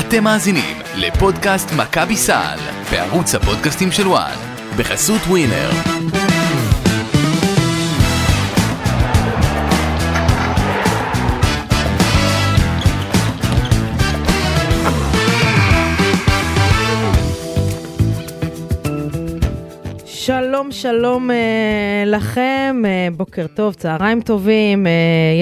אתם מאזינים לפודקאסט מכבי סל בערוץ הפודקאסטים של וואן בחסות ווינר. שלום, uh, לכם, uh, בוקר טוב, צהריים טובים. Uh,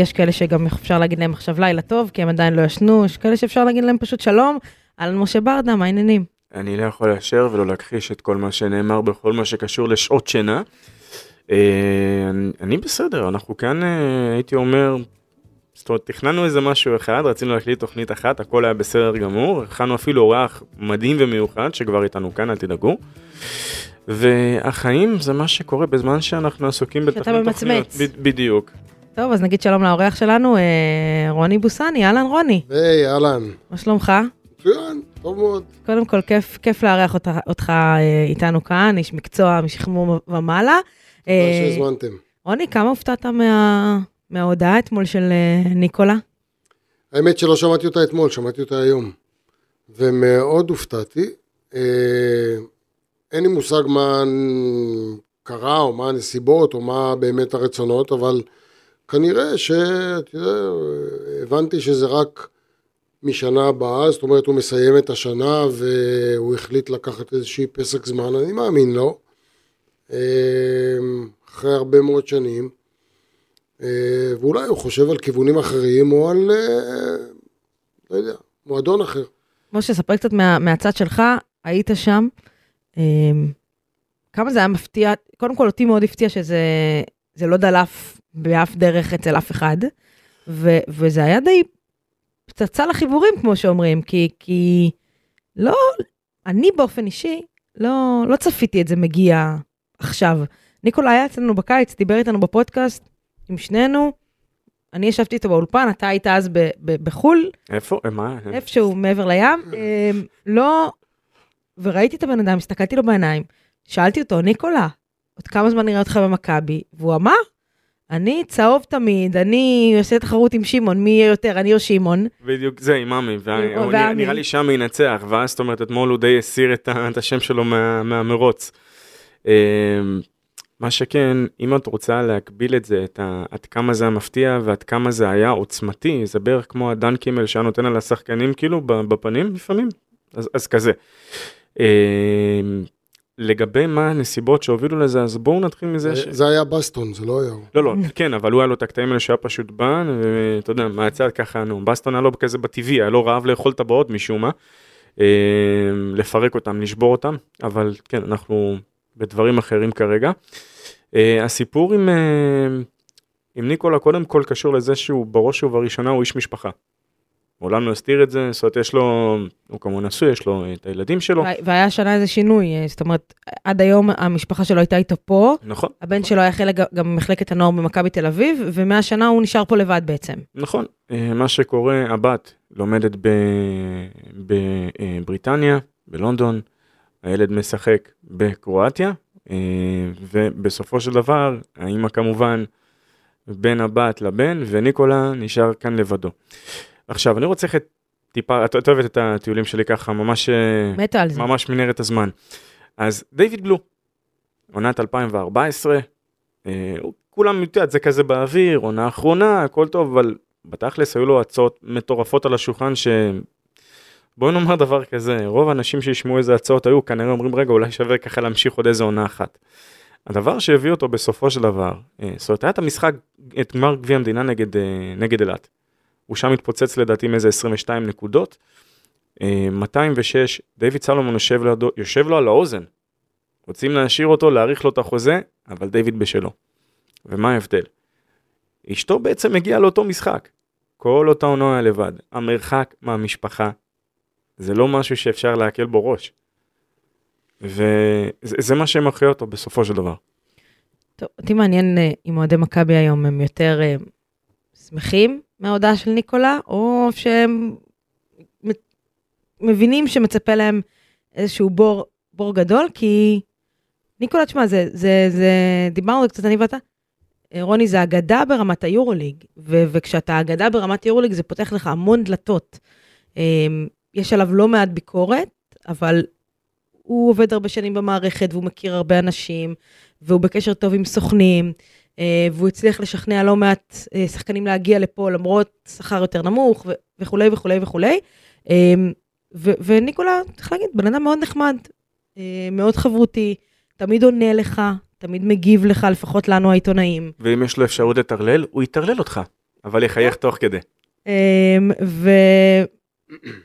יש כאלה שגם אפשר להגיד להם עכשיו לילה טוב, כי הם עדיין לא ישנו, יש כאלה שאפשר להגיד להם פשוט שלום. אהלן משה ברדה, מה העניינים? אני לא יכול לאשר ולא להכחיש את כל מה שנאמר בכל מה שקשור לשעות שינה. Uh, אני, אני בסדר, אנחנו כאן, uh, הייתי אומר, זאת אומרת, תכננו איזה משהו אחד, רצינו להקליט תוכנית אחת, הכל היה בסדר גמור, הכנו אפילו אורח מדהים ומיוחד שכבר איתנו כאן, אל תדאגו. והחיים זה מה שקורה בזמן שאנחנו עסוקים בתוכנית תוכניות. ממצמץ. ב- בדיוק. טוב, אז נגיד שלום לאורח שלנו, uh, רוני בוסני, אהלן רוני, היי, אהלן. מה שלומך? מצוין, טוב מאוד. קודם כל, כיף, כיף לארח אותך, אותך uh, איתנו כאן, איש מקצוע משכמו ומעלה. תודה אה, שהזמנתם. רוני, כמה הופתעת מה, מההודעה אתמול של uh, ניקולה? האמת שלא שמעתי אותה אתמול, שמעתי אותה היום. ומאוד הופתעתי. אין לי מושג מה קרה, או מה הנסיבות, או מה באמת הרצונות, אבל כנראה שאתה יודע, הבנתי שזה רק משנה הבאה, זאת אומרת הוא מסיים את השנה והוא החליט לקחת איזשהי פסק זמן, אני מאמין לו. אה, אחרי הרבה מאוד שנים. אה, ואולי הוא חושב על כיוונים אחרים או על, אה, לא יודע, מועדון אחר. משה, ספר קצת מה, מהצד שלך, היית שם. אמ, כמה זה היה מפתיע, קודם כל אותי מאוד הפתיע שזה זה לא דלף באף דרך אצל אף אחד, ו, וזה היה די פצצה לחיבורים, כמו שאומרים, כי, כי לא, אני באופן אישי, לא, לא צפיתי את זה מגיע עכשיו. ניקולה היה אצלנו בקיץ, דיבר איתנו בפודקאסט עם שנינו, אני ישבתי איתו באולפן, אתה היית אז ב, ב, בחו"ל, איפה? אה, מה? איפשהו מעבר לים, אמ, לא, וראיתי את הבן אדם, הסתכלתי לו בעיניים, שאלתי אותו, ניקולה, עוד כמה זמן נראה אותך במכבי? והוא אמר, אני צהוב תמיד, אני עושה תחרות עם שמעון, מי יהיה יותר, אני או שמעון? בדיוק זה עם עמי, וה- או הוא ועמי. נראה לי שם ינצח, ואז זאת אומרת אתמול הוא די הסיר את השם שלו מה- מהמרוץ. אמ, מה שכן, אם את רוצה להקביל את זה, את ה- עד כמה זה היה מפתיע ועד כמה זה היה עוצמתי, זה בערך כמו הדן קימל שהיה נותן על השחקנים כאילו בפנים לפעמים, אז, אז כזה. אמ, לגבי מה הנסיבות שהובילו לזה, אז בואו נתחיל מזה ש... זה היה בסטון, זה לא היה הוא. לא, לא, כן, אבל הוא היה לו את הקטעים האלה שהיה פשוט בא, ואתה יודע, מהצד ככה, נו, בסטון היה לו כזה בטבעי, היה לו רעב לאכול טבעות משום מה, אה, לפרק אותם, לשבור אותם, אבל כן, אנחנו בדברים אחרים כרגע. אה, הסיפור עם, אה, עם ניקולה קודם כל קשור לזה שהוא בראש ובראשונה הוא איש משפחה. מעולם לא הסתיר את זה, זאת אומרת, יש לו, הוא כמובן נשוי, יש לו את הילדים שלו, וה- והיה השנה איזה שינוי, אה, זאת אומרת, עד היום המשפחה שלו הייתה איתו פה, נכון? הבן שלו היה חלק גם במחלקת הנוער במכבי תל אביב, ומהשנה הוא נשאר פה לבד בעצם. נכון, אה, מה שקורה, הבת לומדת בבריטניה, בלונדון, הילד משחק בקרואטיה, אה, ובסופו של דבר, האמא כמובן בין הבת לבן, וניקולה נשאר כאן לבדו. עכשיו, אני רוצה ללכת טיפה, את את אוהבת את הטיולים שלי ככה, ממש, אה, מתה על זה. ממש מנהרת הזמן. אז דיוויד בלו, עונת 2014, אה, כולם, את יודעת, זה כזה באוויר, עונה אחרונה, הכל טוב, אבל בתכלס היו לו הצעות מטורפות על השולחן ש... בואי נאמר דבר כזה, רוב האנשים שישמעו איזה הצעות היו כנראה אומרים רגע אולי שווה ככה להמשיך עוד איזה עונה אחת. הדבר שהביא אותו בסופו של דבר, אה, זאת אומרת היה את המשחק, את גמר גביע המדינה נגד, אה, נגד אילת. הוא שם התפוצץ לדעתי עם איזה 22 נקודות. אה, 206, דיוויד סלומון יושב, לידו, יושב לו על האוזן. רוצים להשאיר אותו, להאריך לו את החוזה, אבל דיוויד בשלו. ומה ההבדל? אשתו בעצם הגיעה לאותו משחק. כל אותה עונה היה לבד. המרחק מהמשפחה זה לא משהו שאפשר להקל בו ראש. וזה זה מה שמכריע אותו בסופו של דבר. טוב, אותי מעניין אה, אם אוהדי מכבי היום הם יותר אה, שמחים מההודעה של ניקולה, או שהם מבינים שמצפה להם איזשהו בור, בור גדול, כי ניקולה, תשמע, זה, זה, זה, דיברנו קצת אני ואתה, אה, רוני, זה אגדה ברמת היורוליג, ו- וכשאתה אגדה ברמת היורוליג זה פותח לך המון דלתות. אה, יש עליו לא מעט ביקורת, אבל הוא עובד הרבה שנים במערכת והוא מכיר הרבה אנשים, והוא בקשר טוב עם סוכנים, והוא הצליח לשכנע לא מעט אה, שחקנים להגיע לפה למרות שכר יותר נמוך וכולי וכולי וכולי. אה, וניקולה, צריך להגיד, בן אדם מאוד נחמד, אה, מאוד חברותי, תמיד עונה לך, תמיד מגיב לך, לפחות לנו העיתונאים. ואם יש לו אפשרות לטרלל, הוא יטרלל אותך, אבל יחייך תוך כדי.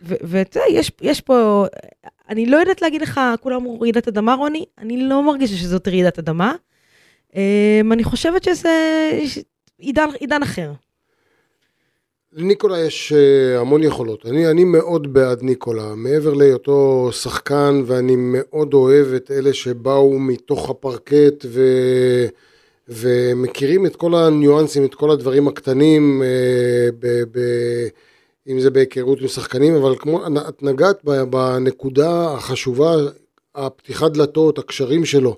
ואתה יודע, יש, יש פה, אני לא יודעת להגיד לך, כולם אמרו רעידת אדמה, רוני, אני לא מרגישה שזאת רעידת אדמה. אמ, אני חושבת שזה עידן, עידן אחר. לניקולה יש אה, המון יכולות. אני, אני מאוד בעד ניקולה, מעבר להיותו שחקן, ואני מאוד אוהב את אלה שבאו מתוך הפרקט ו, ומכירים את כל הניואנסים, את כל הדברים הקטנים, אה, ב, ב, אם זה בהיכרות עם שחקנים, אבל כמו, את נגעת בנקודה החשובה, הפתיחת דלתות, הקשרים שלו.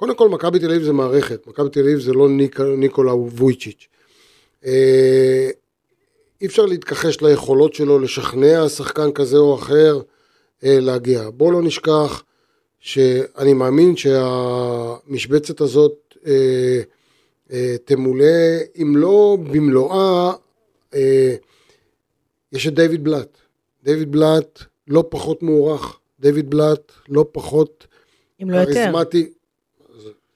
קודם כל, מכבי תל אביב זה מערכת, מכבי תל אביב זה לא ניק, ניקולה וויצ'יץ'. אה, אי אפשר להתכחש ליכולות שלו לשכנע שחקן כזה או אחר אה, להגיע. בואו לא נשכח שאני מאמין שהמשבצת הזאת אה, אה, תמולא, אם לא במלואה, אה, יש את דיוויד בלאט. דיוויד בלאט לא פחות מוערך, דיוויד בלאט לא פחות אם לא יותר, כריזמטי,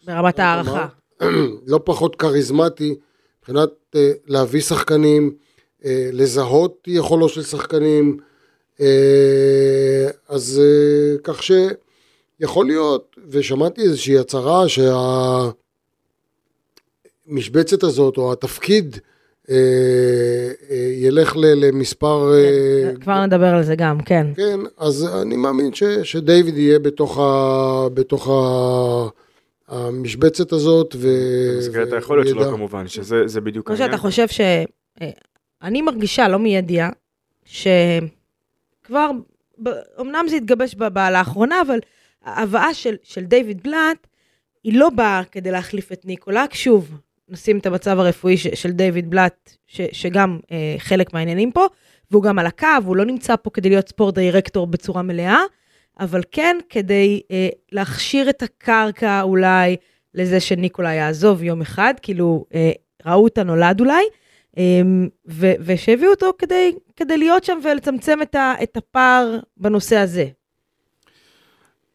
ברמת הערכה. לא פחות כריזמטי מבחינת אה, להביא שחקנים, אה, לזהות יכולות של שחקנים, אה, אז אה, כך שיכול להיות, ושמעתי איזושהי הצהרה שהמשבצת הזאת או התפקיד אה, אה, ילך ל- למספר, אה, כבר נדבר על זה גם, כן. כן, אז אני מאמין ש, שדייוויד יהיה בתוך, ה, בתוך ה, המשבצת הזאת, ו... במסגרת היכולת שלו. כמובן, שזה זה בדיוק כמו שאתה חושב ש... אה, אני מרגישה, לא מידיעה, שכבר, אמנם זה התגבש ב- ב- לאחרונה, אבל ההבאה של, של דיוויד בלאט, היא לא באה כדי להחליף את ניקולק. שוב, נשים את המצב הרפואי ש, של דיוויד בלאט, ש, שגם אה, חלק מהעניינים פה, והוא גם על הקו, הוא לא נמצא פה כדי להיות ספורט דירקטור בצורה מלאה, אבל כן כדי אה, להכשיר את הקרקע אולי לזה שניקולה יעזוב יום אחד, כאילו אה, ראו את הנולד אולי. אמ, ו- ושהביאו אותו כדי, כדי להיות שם ולצמצם את, ה- את הפער בנושא הזה.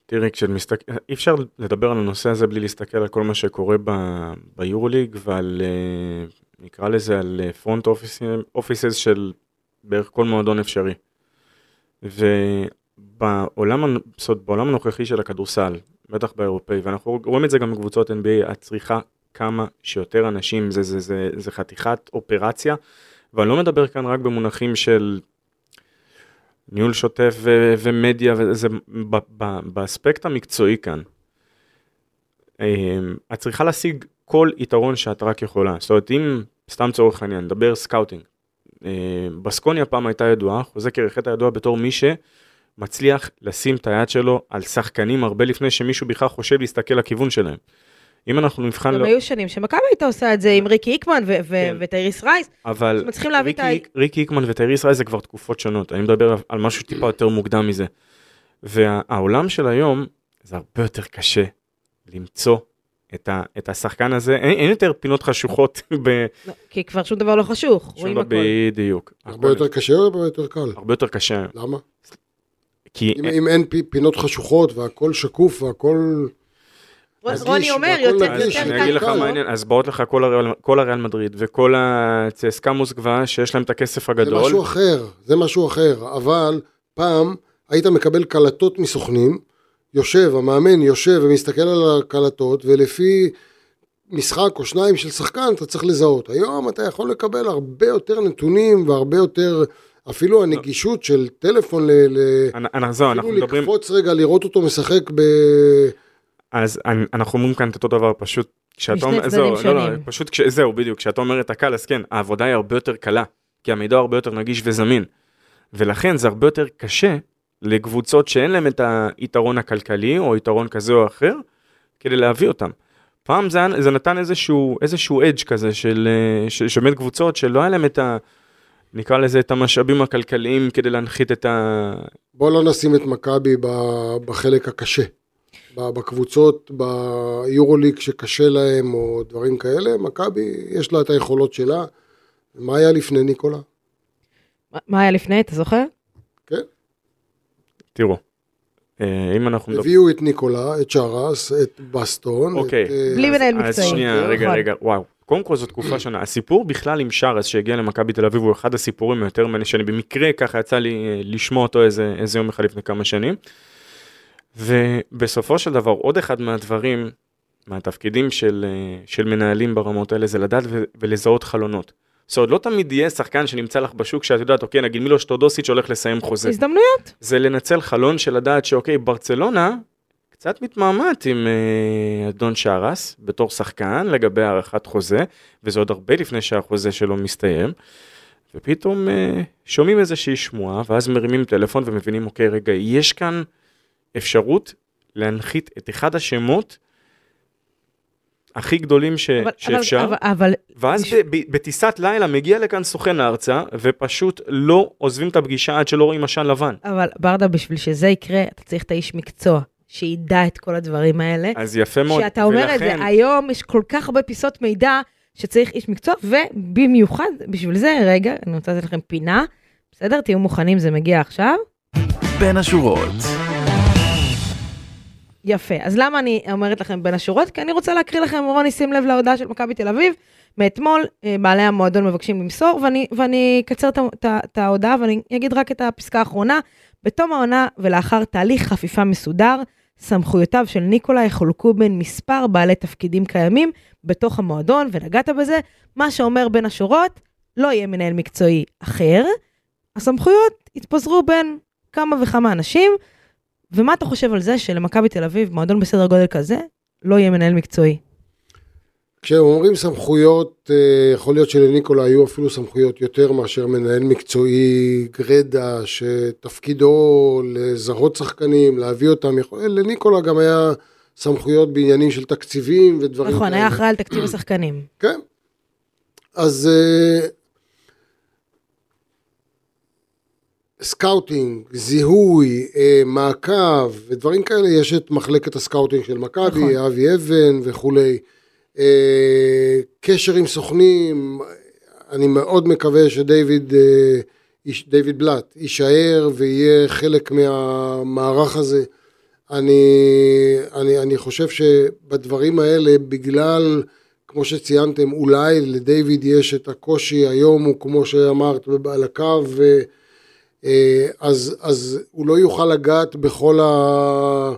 תראי, כשמסתכל... אי אפשר לדבר על הנושא הזה בלי להסתכל על כל מה שקורה ב... ביורוליג ועל, אה, נקרא לזה, על פרונט אופיסס של בערך כל מועדון אפשרי. ובעולם הנ- זאת בעולם הנוכחי של הכדורסל, בטח באירופאי, ואנחנו רואים את זה גם בקבוצות NBA, את צריכה כמה שיותר אנשים, זה, זה, זה, זה חתיכת אופרציה, ואני לא מדבר כאן רק במונחים של ניהול שוטף ו- ומדיה, וזה ב- ב- באספקט המקצועי כאן. את צריכה להשיג כל יתרון שאת רק יכולה. זאת אומרת, אם, סתם לצורך העניין, נדבר scouting. אמ, בסקוניה פעם הייתה ידועה, חוזה קרח הייתה ידועה בתור מי שמצליח לשים את היד שלו על שחקנים הרבה לפני שמישהו בכלל חושב להסתכל לכיוון שלהם. אם אנחנו נבחן, גם לא, היו שנים שמכבי הייתה עושה את זה עם ריקי היקמן ו- ו- כן. וטייריס רייס. אבל להביא את. ריקי, ריקי היקמן וטייריס רייס זה כבר תקופות שונות, אני מדבר על משהו טיפה יותר מוקדם מזה. והעולם של היום זה הרבה יותר קשה למצוא את, ה, את השחקן הזה, אין, אין יותר פינות חשוכות ב... לא, כי כבר שום דבר לא חשוך, רואים הכל. בדיוק. הרבה יותר קשה או הרבה יותר קל? הרבה יותר קשה, למה? כי אם, אם אין פי- פינות חשוכות והכל שקוף והכל... רוני אומר, יותר נגיש, יותר אני אגיד לך קל. מה העניין, אז באות לך כל הריאל, מדריד וכל הצסקה מוסקבה שיש להם את הכסף זה הגדול, משהו אחר, זה משהו אחר, אבל פעם היית מקבל קלטות מסוכנים, יושב, המאמן יושב ומסתכל על הקלטות, ולפי משחק או שניים של שחקן אתה צריך לזהות. היום אתה יכול לקבל הרבה יותר נתונים והרבה יותר, אפילו הנגישות של טלפון ל... אנחנו אפילו מדברים, לקפוץ רגע, לראות אותו משחק ב... אז אנחנו אומרים כאן את אותו דבר פשוט כשאתה משני אומר, צדדים זהו, לא, לא, שונים. פשוט כש, זהו בדיוק כשאתה אומר את הקל אז כן העבודה היא הרבה יותר קלה כי המידע הרבה יותר נגיש וזמין ולכן זה הרבה יותר קשה לקבוצות שאין להם את היתרון הכלכלי או יתרון כזה או אחר כדי להביא אותם. פעם זה, זה נתן איזשהו איזשהו אדג' כזה של אה, ש- שבאמת קבוצות שלא היה להם את, ה, נקרא לזה את המשאבים הכלכליים כדי להנחית את ה... בוא לא נשים את מכבי בחלק הקשה. בקבוצות, ביורוליג שקשה להם או דברים כאלה, מכבי יש לה את היכולות שלה. מה היה לפני ניקולה? מה- היה לפני, אתה זוכר? כן. תראו, אה, אם אנחנו. הביאו את ניקולה, את שרס, את בסטון. אוקיי. אה, בלי מנהל אז מקצועי. שנייה, רגע, נכון. רגע, וואו. קודם כל זו תקופה שונה. הסיפור בכלל עם שרס שהגיע למכבי תל אביב הוא אחד הסיפורים היותר מעניינים, שאני במקרה ככה יצא לי אה, לשמוע אותו איזה, איזה יום אחד לפני כמה שנים. ובסופו של דבר עוד אחד מהדברים, מהתפקידים של, אה, של מנהלים ברמות האלה זה לדעת ו- ולזהות חלונות. זאת אומרת, לא תמיד יהיה שחקן שנמצא לך בשוק שאת יודעת, אוקיי, נגיד מילוש טודוסיץ' הולך לסיים חוזה. הזדמנויות. זה לנצל חלון של לדעת שאוקיי, ברצלונה קצת מתמהמת עם אה, אדון שרס בתור שחקן לגבי הארכת חוזה, וזה עוד הרבה לפני שהחוזה שלו מסתיים. ופתאום אה, שומעים איזושהי שמועה, ואז מרימים טלפון ומבינים, אוקיי, רגע, יש כאן אפשרות להנחית את אחד השמות הכי גדולים ש... אבל- שאפשר. אבל- אבל ואז ב- ב- בטיסת לילה מגיע לכאן סוכן ההרצאה, ופשוט לא עוזבים את הפגישה עד שלא רואים עשן לבן. אבל ברדה, בשביל שזה יקרה, אתה צריך את האיש מקצוע, שידע את כל הדברים האלה. אז יפה מאוד. כשאתה אומר את ולכן- זה, היום יש כל כך הרבה פיסות מידע שצריך איש מקצוע, ובמיוחד בשביל זה, רגע, אני רוצה לתת לכם פינה, בסדר? תהיו מוכנים, זה מגיע עכשיו. בין השורות. יפה. אז למה אני אומרת לכם בין השורות? כי אני רוצה להקריא לכם, רוני, שים לב להודעה של מכבי תל אביב. מאתמול, אה, בעלי המועדון מבקשים למסור, ואני, ואני אקצר את ההודעה ואני אגיד רק את הפסקה האחרונה. בתום העונה ולאחר תהליך חפיפה מסודר, סמכויותיו של ניקולה יחולקו בין מספר בעלי תפקידים קיימים בתוך המועדון, ונגעת בזה, מה שאומר בין השורות, לא יהיה מנהל מקצועי אחר, הסמכויות יתפזרו בין כמה וכמה אנשים, ומה אתה חושב על זה שלמכבי תל אביב, מועדון בסדר גודל כזה, לא יהיה מנהל מקצועי? כשאומרים סמכויות, אה, יכול להיות שלניקולה היו אפילו סמכויות יותר מאשר מנהל מקצועי גרדה, שתפקידו לזהות שחקנים, להביא אותם, יכול... לניקולה גם היה סמכויות בעניינים של תקציבים ודברים נכון, כאלה. היה אחראי על תקציב השחקנים. כן. אז אה, סקאוטינג, זיהוי, אה, מעקב ודברים כאלה, יש את מחלקת הסקאוטינג של מכבי, נכון. אבי אבן וכולי. אה, קשר עם סוכנים, אני מאוד מקווה שדייוויד אה, דיוויד בלאט יישאר ויהיה חלק מהמערך הזה. אני, אני, אני חושב שבדברים האלה, בגלל, כמו שציינתם, אולי לדיוויד יש את הקושי, היום הוא, כמו שאמרת, על הקו, אה, אז, אז הוא לא יוכל לגעת בכל ה-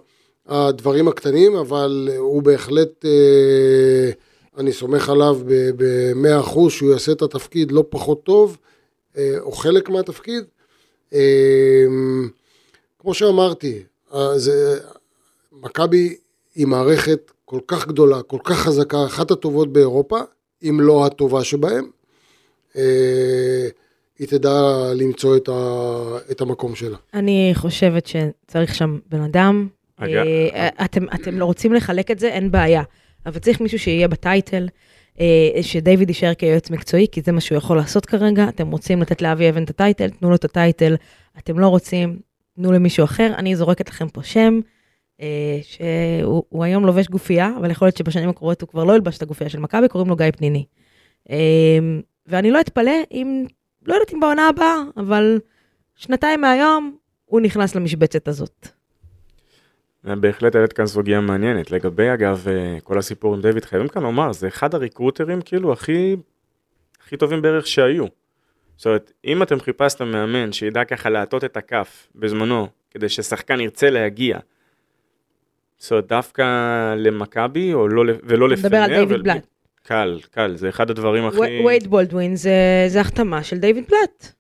הדברים הקטנים, אבל הוא בהחלט, אה, אני סומך עליו במאה אחוז שהוא יעשה את התפקיד לא פחות טוב, אה, או חלק מהתפקיד. אה, כמו שאמרתי, אה, מכבי היא מערכת כל כך גדולה, כל כך חזקה, אחת הטובות באירופה, אם לא הטובה שבהם. אה, היא תדע למצוא את, ה, את המקום שלה. אני חושבת שצריך שם בן אדם. אגב- אה, אתם, אתם לא רוצים לחלק את זה, אין בעיה. אבל צריך מישהו שיהיה בטייטל, אה, שדיוויד יישאר כיועץ מקצועי, כי זה מה שהוא יכול לעשות כרגע. אתם רוצים לתת לאבי אבן את הטייטל, תנו לו את הטייטל. אתם לא רוצים, תנו למישהו אחר. אני זורקת לכם פה שם, אה, שהוא הוא היום לובש גופייה, אבל יכול להיות שבשנים הקרובות הוא כבר לא ילבש את הגופייה של מכבי, קוראים לו גיא פניני. אה, ואני לא אתפלא אם, לא יודעת אם בעונה הבאה, אבל שנתיים מהיום הוא נכנס למשבצת הזאת. בהחלט העלית כאן סוגיה מעניינת. לגבי אגב אה, כל הסיפור עם דיוויד, חייבים כאן לומר, זה אחד הריקרוטרים כאילו הכי, הכי טובים בערך שהיו. זאת אומרת, אם אתם חיפשתם מאמן שידע ככה להטות את הכף בזמנו, כדי ששחקן ירצה להגיע, זאת אומרת, דווקא למכבי, או לא, ולא לפנר. מדבר על דיוויד בלאט. קל, קל, זה אחד הדברים הכי... וייד בולדווין זה, זה החתמה של דיוויד בלאט.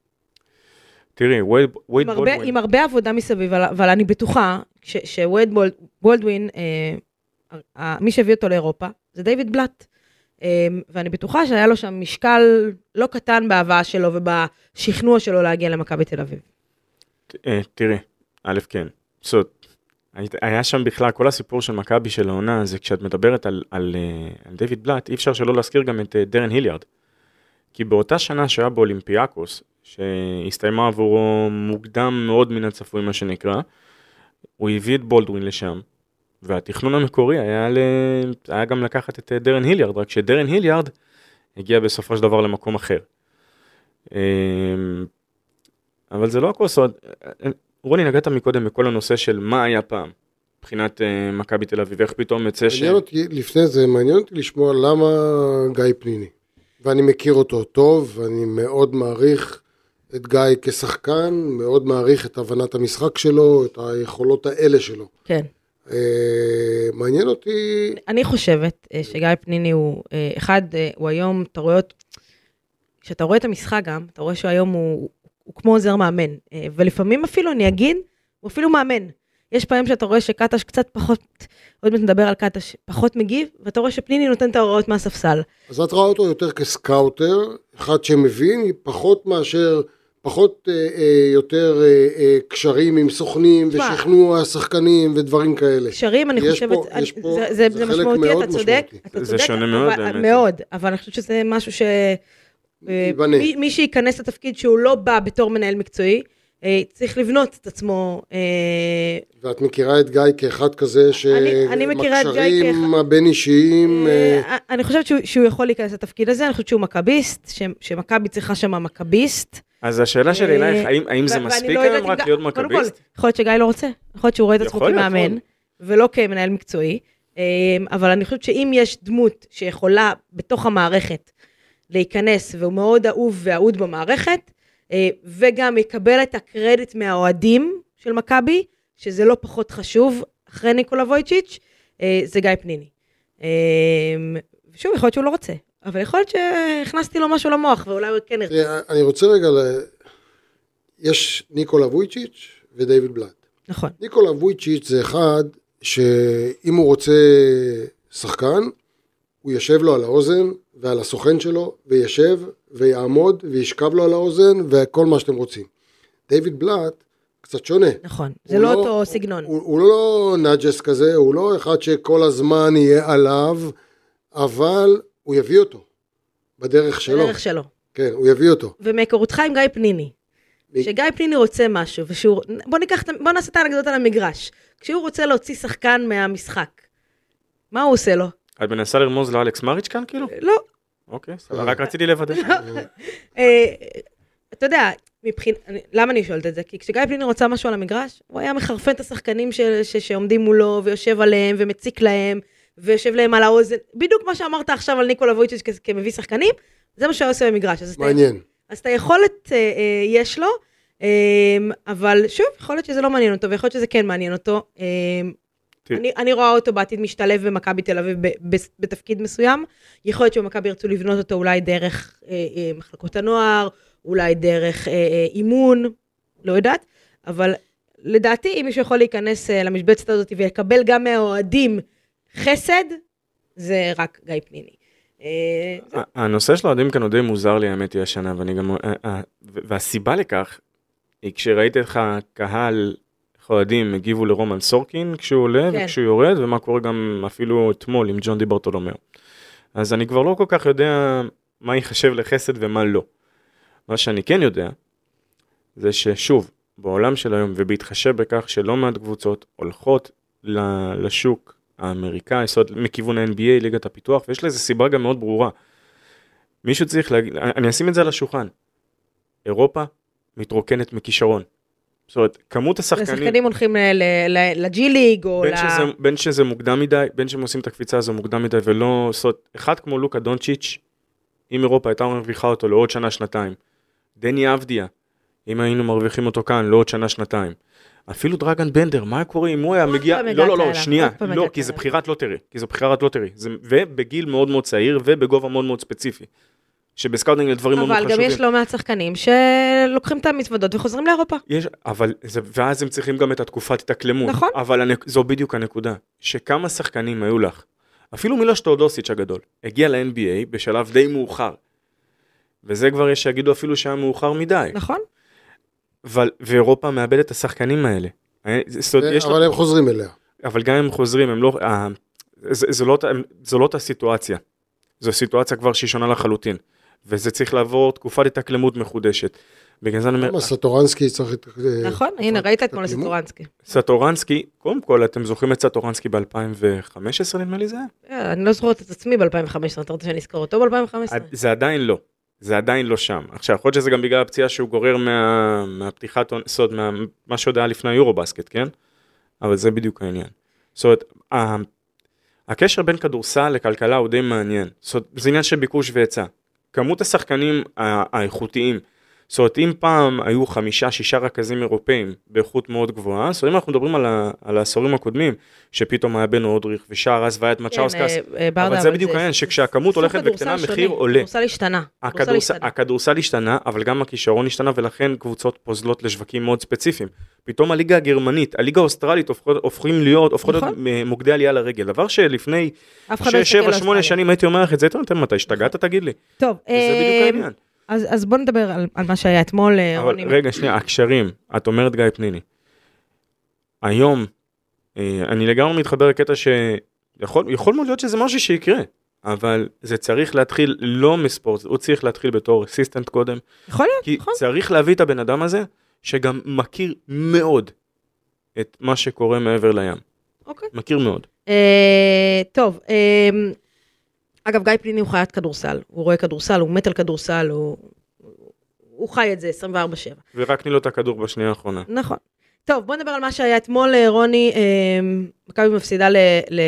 תראי, וייד בולדווין, עם הרבה עבודה מסביב, אבל, אני בטוחה שווייד בול, בולדווין, אה, מי שהביא אותו לאירופה, זה דיוויד בלאט. אה, ואני בטוחה שהיה לו שם משקל לא קטן בהבאה שלו ובשכנוע שלו להגיע למכבי תל אביב. אה, תראי, א' כן, זאת היה שם בכלל, כל הסיפור של מכבי של העונה, זה כשאת מדברת על, על, על דיוויד בלאט, אי אפשר שלא להזכיר גם את דרן היליארד. כי באותה שנה שהיה באולימפיאקוס, שהסתיימה עבורו מוקדם מאוד מן הצפוי, מה שנקרא. הוא הביא את בולדווין לשם, והתכנון המקורי היה, ל... היה גם לקחת את אה, דרן היליארד, רק שדרן היליארד הגיע בסופו של דבר למקום אחר. אמ, אבל זה לא הכל סוד. רוני, נגעת מקודם בכל הנושא של מה היה פעם, מבחינת אה, מכבי תל אביב, איך פתאום יוצא ש... מעניין אותי, לפני זה, מעניין אותי לשמוע למה גיא פניני. ואני מכיר אותו טוב, ואני מאוד מעריך את גיא כשחקן, מאוד מעריך את הבנת המשחק שלו, את היכולות האלה שלו. כן. אה, מעניין אותי, אני חושבת אה, שגיא פניני הוא, אה, אחד, אה, הוא היום, אתה רואה, אותו- כשאתה רואה את המשחק גם, אתה רואה שהיום הוא, הוא כמו עוזר מאמן. אה, ולפעמים אפילו, אני אגיד, הוא אפילו מאמן. יש פעמים שאתה רואה שקטש קצת פחות, עוד מעט נדבר על קטש, פחות מגיב, ואתה רואה שפניני נותן את ההוראות מהספסל. אז את רואה אותו יותר כסקאוטר, אחד שמבין, פחות מאשר, פחות אה, אה, יותר אה, אה, קשרים עם סוכנים ושכנוע השחקנים ודברים כאלה. קשרים, אני חושבת, פה- אני- פה- זה, זה, זה זה חלק משמעותי, מאוד אתה צודק, משמעותי. אתה זה צודק, שונה מאוד, אבל- האמת. מאוד, אבל אני חושבת שזה משהו ש... ייבנה. מי, מי שייכנס לתפקיד שהוא לא בא בתור מנהל מקצועי, אה, צריך לבנות את עצמו. ואת מכירה את גיא כאחד כזה כאחד- הבין אישיים, אני חושבת שהוא, שהוא יכול להיכנס לתפקיד הזה, אני חושבת שהוא מכביסט, שמכבי צריכה שם מכביסט. אז השאלה שלי אה, אלייך, האם, האם זה ואני מספיק לא היום אם רק להיות קודם כל, מכביסט? יכול להיות שגיא לא רוצה, יכול להיות שהוא רואה את עצמו כמאמן, נכון. ולא כמנהל מקצועי, אה, אבל אני חושבת שאם יש דמות שיכולה בתוך המערכת להיכנס, והוא מאוד אהוב ואהוד במערכת, אה, וגם יקבל את הקרדיט מהאוהדים של מכבי, שזה לא פחות חשוב, אחרי ניקולה וויצ'יץ', אה, זה גיא פניני. אה, שוב, יכול להיות שהוא לא רוצה, אבל יכול להיות שהכנסתי לו משהו למוח, ואולי הוא כן ירצה. תראה, אני רוצה רגע, ל... יש ניקולה וויצ'יץ' ודייוויד בלאט. נכון. ניקולה וויצ'יץ' זה אחד שאם הוא רוצה שחקן, הוא יושב לו על האוזן ועל הסוכן שלו, וישב ויעמוד וישכב לו על האוזן וכל מה שאתם רוצים. דיוויד בלאט קצת שונה. נכון, זה הוא לא אותו סגנון. הוא, הוא לא נאג'ס כזה, הוא לא אחד שכל הזמן יהיה עליו, אבל הוא יביא אותו בדרך שלו. בדרך שלו. כן, הוא יביא אותו. ומהיכרותך עם גיא פניני, מ- שגיא פניני רוצה משהו, ושהוא, בוא ניקח, את ה- בוא נעשה את האנקדוטה על המגרש. כשהוא רוצה להוציא שחקן מהמשחק, מה הוא עושה לו? את מנסה לרמוז לאלכס מריץ' כאן כאילו? לא, אוקיי, סבבה, רק רציתי לוודא. אה, אתה יודע, מבחינ... אני- למה אני שואלת את זה? כי כשגיא פניני רוצה משהו על המגרש, הוא היה מחרפן את השחקנים ש... ש... שעומדים מולו, ויושב עליהם, ומציק להם, ויושב להם על האוזן. בדיוק מה שאמרת עכשיו על ניקולה וויצ'יץ' כ- כמביא שחקנים, זה מה שהוא עושה במגרש. אז אתה- מעניין. אז את היכולת אה, אה, יש לו, אה, אבל שוב, יכול להיות שזה לא מעניין אותו, ויכול להיות שזה כן מעניין אותו. אה. אני, אני רואה אותו בעתיד משתלב במכבי תל אביב ב, ב, בתפקיד מסוים. יכול להיות שבמכבי ירצו לבנות אותו אולי דרך אה, אה, מחלקות הנוער, אולי דרך אה, אה, אימון, לא יודעת, אבל לדעתי, אם מישהו יכול להיכנס אה, למשבצת הזאת ויקבל גם מהאוהדים חסד, זה רק גיא פניני. אה, הנושא של האוהדים כאן הוא די מוזר לי האמת היא השנה ואני גם אה, אה, והסיבה לכך היא כשראיתי איך הקהל איך האוהדים הגיבו לרומן סורקין כשהוא עולה כן. וכשהוא יורד ומה קורה גם אפילו אתמול עם ג'ון די ברטולומיאו. אז אני כבר לא כל כך יודע מה ייחשב לחסד ומה לא. מה שאני כן יודע זה ששוב בעולם של היום ובהתחשב בכך שלא מעט קבוצות הולכות לשוק האמריקאי, זאת אומרת, מכיוון ה-NBA, ליגת הפיתוח, ויש לזה סיבה גם מאוד ברורה. מישהו צריך להגיד, אני אשים את זה על השולחן. אירופה מתרוקנת מכישרון. זאת אומרת, כמות השחקנים, השחקנים הולכים ל- לג'י ליג, או בין ל... שזה, בין שזה מוקדם מדי, בין שהם עושים את הקפיצה הזו מוקדם מדי ולא, זאת אומרת, אחד כמו לוקה דונצ'יץ', אם אירופה הייתה מרוויחה אותו לעוד שנה, שנתיים. דני אבדיה, אם היינו מרוויחים אותו כאן לעוד שנה, שנתיים. אפילו דראגן בנדר, מה קורה אם הוא היה מגיע, לא, לא, לא, שנייה, לא, כי זה. בחירת lottery, כי זה בחירת lottery, ובגיל מאוד מאוד צעיר ובגובה מאוד מאוד ספציפי. שבסקאוטינג לדברים מאוד מאוד אבל חשובים. גם יש לא מעט שחקנים שלוקחים את המזוודות וחוזרים לאירופה. יש, אבל זה, ואז הם צריכים גם את התקופת התאקלמות. נכון. אבל הנק, זו בדיוק הנקודה, שכמה שחקנים היו לך, אפילו מילוש טאודוסיץ' הגדול, הגיע ל-NBA בשלב די מאוחר. וזה כבר יש שיגידו אפילו שהיה מאוחר מדי. נכון? אבל, ואירופה מאבדת את השחקנים האלה. אה, אבל הם חוזרים אליה. אבל גם אם הם חוזרים, הם לא, אה, זה, זה לא, זו לא אותה סיטואציה. זו סיטואציה כבר שהיא שונה לחלוטין. וזה צריך לעבור תקופת התאקלמות מחודשת. בגלל זה אני אומר, למה סטורנסקי צריך... את- נכון, אה, הנה, ראית אתמול? סטורנסקי. סטורנסקי, קודם כל, אתם זוכרים את סטורנסקי ב-2015 נדמה לי זה היה? אה, אני לא זוכרת את עצמי ב-2015, אתה רוצה שאני אזכור אותו ב-2015? זה עדיין לא. זה עדיין לא שם. עכשיו, יכול להיות שזה גם בגלל הפציעה שהוא גורר מה, מהפתיחת סוד, מה, מה שעוד היה לפני היורו-בסקט, כן? אבל זה בדיוק העניין. זאת אומרת, הקשר בין כדורסל לכלכלה הוא די מעניין. זאת אומרת, זה עניין של ביקוש והיצע. כמות השחקנים האיכותיים, זאת אומרת, אם פעם היו חמישה, שישה רכזים אירופאים באיכות מאוד גבוהה, זאת אומרת, אם אנחנו מדברים על, ה- על העשורים הקודמים, שפתאום היה בן אודריך ושער אז והיה את מצ'אוסקס, כן, אה, אה, אבל זה בדיוק העניין, שכשהכמות הולכת וקטנה, המחיר עולה. הכדורסל, השתנה. הכדורסל השתנה, אבל גם הכישרון השתנה, ולכן קבוצות פוזלות לשווקים מאוד ספציפיים. פתאום הליגה הגרמנית, הליגה האוסטרלית הופכים להיות, הופכות להיות נכון. מוקדי עלייה לרגל. דבר שלפני אף אחד לא 6, יסתכל 7, על 8 אוסטרליה. שנים הייתי אומר לך את זה, אתה מתי השתגעת תגיד לי. טוב, וזה בדיוק אה, העניין. אז אז בוא נדבר על על מה שהיה אתמול, אה, אבל רוני. רגע, שנייה, הקשרים, את אומרת גיא פניני. היום, אה, אני לגמרי מתחבר לקטע שיכול יכול מאוד להיות שזה משהו שיקרה, אבל זה צריך להתחיל לא מספורט, הוא צריך להתחיל בתור אסיסטנט קודם, יכול להיות, כי נכון. צריך להביא את הבן אדם הזה, שגם מכיר מאוד את מה שקורה מעבר לים. אוקיי. מכיר מאוד. אה, טוב, אה, אגב, גיא פניני הוא חיית כדורסל, הוא רואה כדורסל, הוא מת על כדורסל, הוא הוא חי את זה 24/7. ורק תני לו את הכדור בשנייה האחרונה. נכון. טוב, בוא נדבר על מה שהיה אתמול, אה, רוני. אה, מכבי מפסידה ל- ל-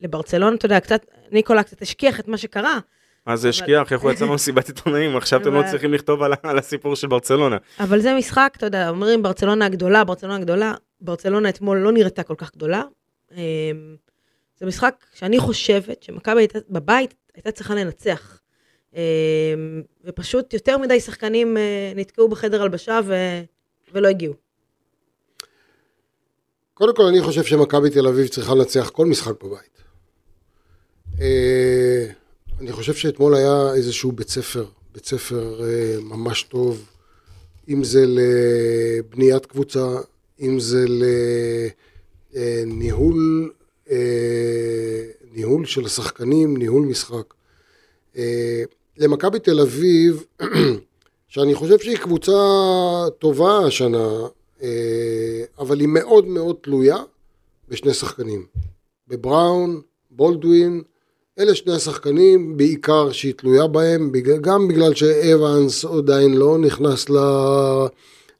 לברצלונה, אתה יודע, קצת, ניקולה קצת השכיח את מה שקרה, אז זה השקיח, איך הוא יצא ממסיבת עיתונאים, עכשיו אתם לא צריכים לכתוב על על הסיפור של ברצלונה. אבל זה משחק, אתה יודע, אומרים ברצלונה הגדולה, ברצלונה הגדולה, ברצלונה אתמול לא נראתה כל כך גדולה. זה משחק שאני חושבת שמכבי בבית הייתה צריכה לנצח. אה, ופשוט יותר מדי שחקנים אה, נתקעו בחדר הלבשה ו... ולא הגיעו. קודם כל אני חושב שמכבי תל אביב צריכה לנצח כל משחק בבית. אה, אני חושב שאתמול היה איזשהו בית ספר, בית ספר ממש טוב, אם זה לבניית קבוצה, אם זה לניהול ניהול של השחקנים, ניהול משחק. אה, למכבי תל אביב, שאני חושב שהיא קבוצה טובה השנה, אה, אבל היא מאוד מאוד תלויה בשני שחקנים. בבראון, בולדווין, אלה שני השחקנים בעיקר שהיא תלויה בהם, בגלל- גם בגלל שאבנס עדיין לא נכנס ל...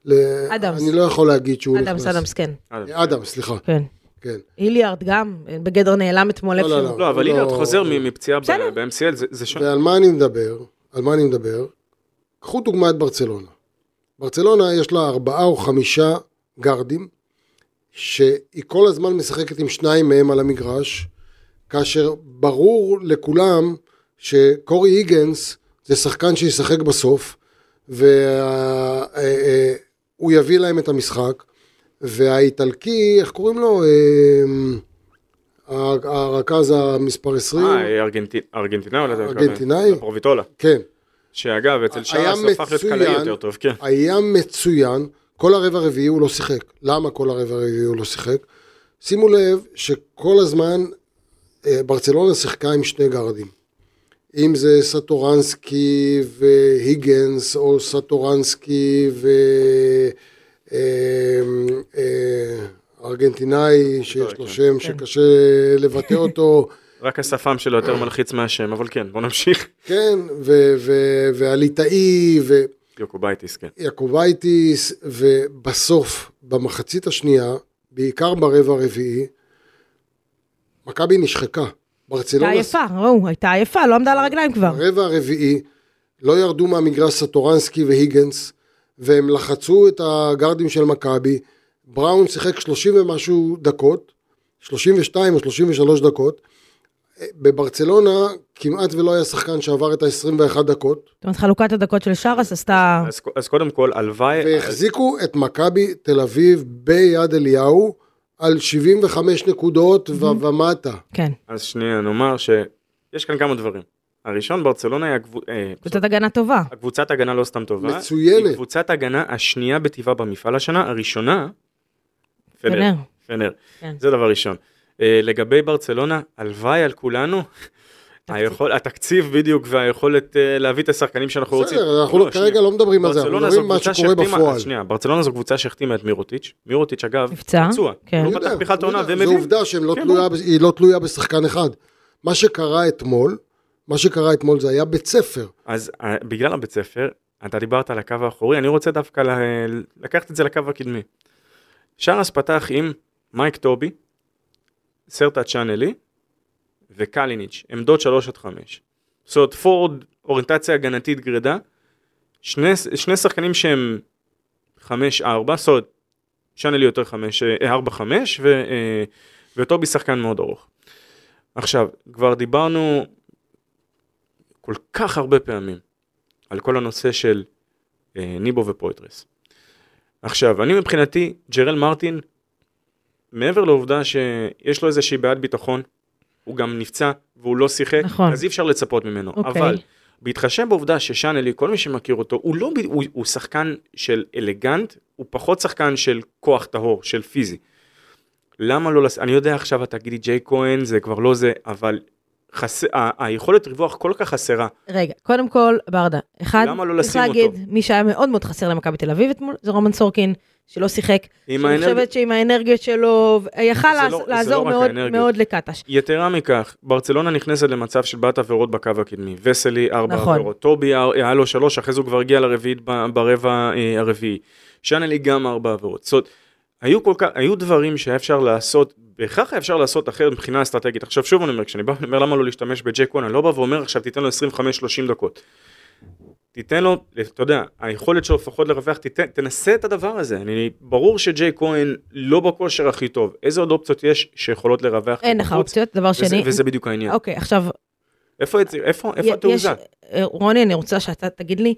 ל... אדמס. אני לא יכול להגיד שהוא אדמס, נכנס. אדמס, כן. אדמס, סליחה, כן. כן. היליארד גם, בגדר נעלם אתמול לא, איפשהו. לא, לא, אבל לא. את חוזר מ- מפציעה. ב-MCL, זה- זה שונה. ועל מה אני מדבר? על מה אני מדבר? קחו דוגמא את ברצלונה. ברצלונה יש לה ארבעה או חמישה גרדים, שהיא כל הזמן משחקת עם שניים מהם על המגרש, כאשר ברור לכולם שקורי היגנס זה שחקן שישחק בסוף, והוא יביא להם את המשחק, והאיטלקי, איך קוראים לו? אה, הרכז המספר 20. אה, ארגנטי- ארגנטינאי אולי אתה מתכוון. ארגנטינאי? פרוביטולה. כן. שאגב, אצל שרס הפך להיות קלעי. יותר טוב, כן. היה מצוין, כל הרבע הרביעי הוא לא שיחק. למה כל הרבע הרביעי הוא לא שיחק? שימו לב שכל הזמן אה, ברצלונה שיחקה עם שני גארדים. אם זה סטורנסקי והיגנס, או סטורנסקי ו... אה, אה, ארגנטינאי שיש לו כן. שם שקשה לבטא אותו, רק השפם שלו יותר מלחיץ מהשם, אבל כן, בוא נמשיך. כן, ו- ו- והליטאי, ו... יוקובייטיס, כן. יוקובייטיס, ובסוף, במחצית השנייה, בעיקר ברבע הרביעי, מכבי נשחקה. הייתה ברצלונה, עייפה, ראו, הייתה עייפה, לא עמדה על הרגליים כבר. ברבע הרביעי, לא ירדו מהמגרש סטורנסקי והיגנס, והם לחצו את הגארדים של מכבי. בראון שיחק 30 ומשהו דקות, 32 או 33 דקות. בברצלונה כמעט ולא היה שחקן שעבר את ה-21 דקות. זאת אומרת, חלוקת הדקות של שרס עשתה... אז- אז קודם כל, הלוואי... והחזיקו את מכבי תל אביב ביד אליהו על 75 נקודות ו- ומטה. כן. אז שנייה, נאמר שיש כאן כמה דברים. הראשון, ברצלונה היא הקבוצ- אה, קבוצת הגנה טובה. הקבוצת הגנה לא סתם טובה. מצוינת. היא קבוצת הגנה השנייה בטבעה במפעל השנה, הראשונה, פנר. פנר. כן. זה דבר ראשון. אה, לגבי ברצלונה, הלוואי על כולנו, היכול, התקציב בדיוק והיכולת אה, להביא את השחקנים שאנחנו רוצים. בסדר, אנחנו לא-. כרגע לא מדברים על זה, אנחנו מדברים זו מה שקורה בפועל. שנייה, ברצלונה זו קבוצה שהחתימה את מירוטיץ', מירוטיץ' אגב, פצוע, כן. לא פתח בכלל את העונה, והם זו עובדה שהיא לא כן, לא תלויה בשחקן אחד. מה שקרה אתמול, מה שקרה אתמול זה היה בית ספר. אז אה, בגלל הבית ספר, אתה דיברת על הקו האחורי, אני רוצה דווקא ל- לקחת את זה לקו הקדמי. שרס פתח עם מייק טובי, סרטה צ'אנלי וקליניץ', עמדות 3 עד 5. זאת אומרת, פורד, אוריינטציה הגנתית גרידה, שני, שני שחקנים שהם 5-4, זאת אומרת, צ'אנלי יותר 5, 4-5, ו, אה, וטובי שחקן מאוד ארוך. עכשיו, כבר דיברנו כל כך הרבה פעמים על כל הנושא של אה, ניבו ופויטרס. עכשיו, אני מבחינתי, ג'רל מרטין, מעבר לעובדה שיש לו איזושהי בעיית ביטחון, הוא גם נפצע והוא לא שיחק, נכון. אז אי אפשר לצפות ממנו. אוקיי. אבל בהתחשב בעובדה ששאנלי, כל מי שמכיר אותו, הוא לא, הוא, הוא שחקן של אלגנט, הוא פחות שחקן של כוח טהור, של פיזי. למה לא, לס... אני יודע עכשיו אתה תגידי ג'יי כהן זה כבר לא זה, אבל חס... היכולת ריווח כל כך חסרה. רגע, קודם כל, ברדה, אחד, למה לא צריך לשים להגיד, אותו? מי שהיה מאוד מאוד חסר למכבי תל אביב אתמול, זה רומן סורקין, שלא שיחק. שאני האנרגיה- חושבת שעם האנרגיות שלו, יכל לעז- לא- זה לעזור לא מאוד. מאוד לקטש. יתרה מכך, ברצלונה נכנסת למצב של בעיית עבירות בקו הקדמי. וסלי ארבע נכון. עבירות, טובי היה היה לו שלוש, אחרי זה הוא כבר הגיע לרביעית ברבע אה, הרביעי. שאנלי גם ארבע עבירות. זאת אומרת, היו כל כך, היו דברים שהיה אפשר לעשות, בהכרח היה אפשר לעשות אחרת מבחינה אסטרטגית. עכשיו שוב אני אומר, כשאני בא ואומר למה לא להשתמש בג'ק וון, אני לא בא ואומר עכשיו תיתן לו 25-30 דקות. תיתן לו, אתה יודע, היכולת שלו לפחות לרווח, תיתן, תנסה את הדבר הזה. אני, ברור שג'יי כהן לא בכושר הכי טוב. איזה עוד אופציות יש שיכולות לרווח? אין לך? אופציות, דבר וזה, שני. וזה בדיוק העניין. אוקיי, עכשיו, איפה, איפה, איפה יש- התעוזה? אה, רוני, אני רוצה שאתה תגיד לי,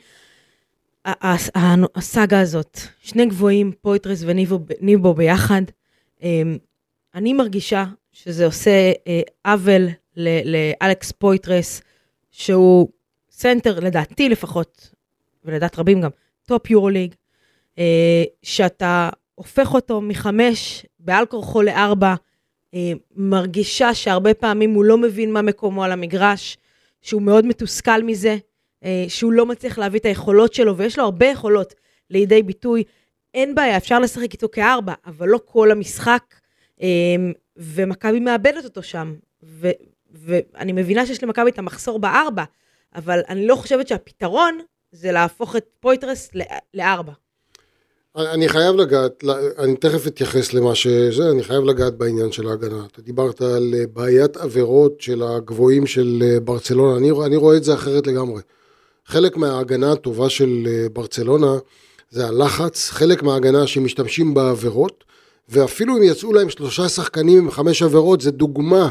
הסאגה הזאת, שני גבוהים, פויטרס וניבו ניבו ביחד, אמ, אני מרגישה שזה עושה אה, עוול לאלכס פויתרס, שהוא סנטר, לדעתי לפחות, ולדעת רבים גם, top יורוליג, אה, שאתה הופך אותו מחמש בעל כורחו לארבע, אה, מרגישה שהרבה פעמים הוא לא מבין מה מקומו על המגרש, שהוא מאוד מתוסכל מזה, שהוא לא מצליח להביא את היכולות שלו, ויש לו הרבה יכולות לידי ביטוי. אין בעיה, אפשר לשחק איתו כארבע, אבל לא כל המשחק, אה, ומכבי מאבדת אותו שם. ו, ואני מבינה שיש למכבי את המחסור בארבע, אבל אני לא חושבת שהפתרון זה להפוך את פויטרס לארבע. אני חייב לגעת, אני תכף אתייחס למה שזה, אני חייב לגעת בעניין של ההגנה. אתה דיברת על אה, בעיית עבירות של הגבוהים של אה, ברצלונה, אני, אני רואה את זה אחרת לגמרי. חלק מההגנה הטובה של אה, ברצלונה זה הלחץ, חלק מההגנה שמשתמשים בעבירות, ואפילו אם יצאו להם שלושה שחקנים עם חמש עבירות, זה דוגמה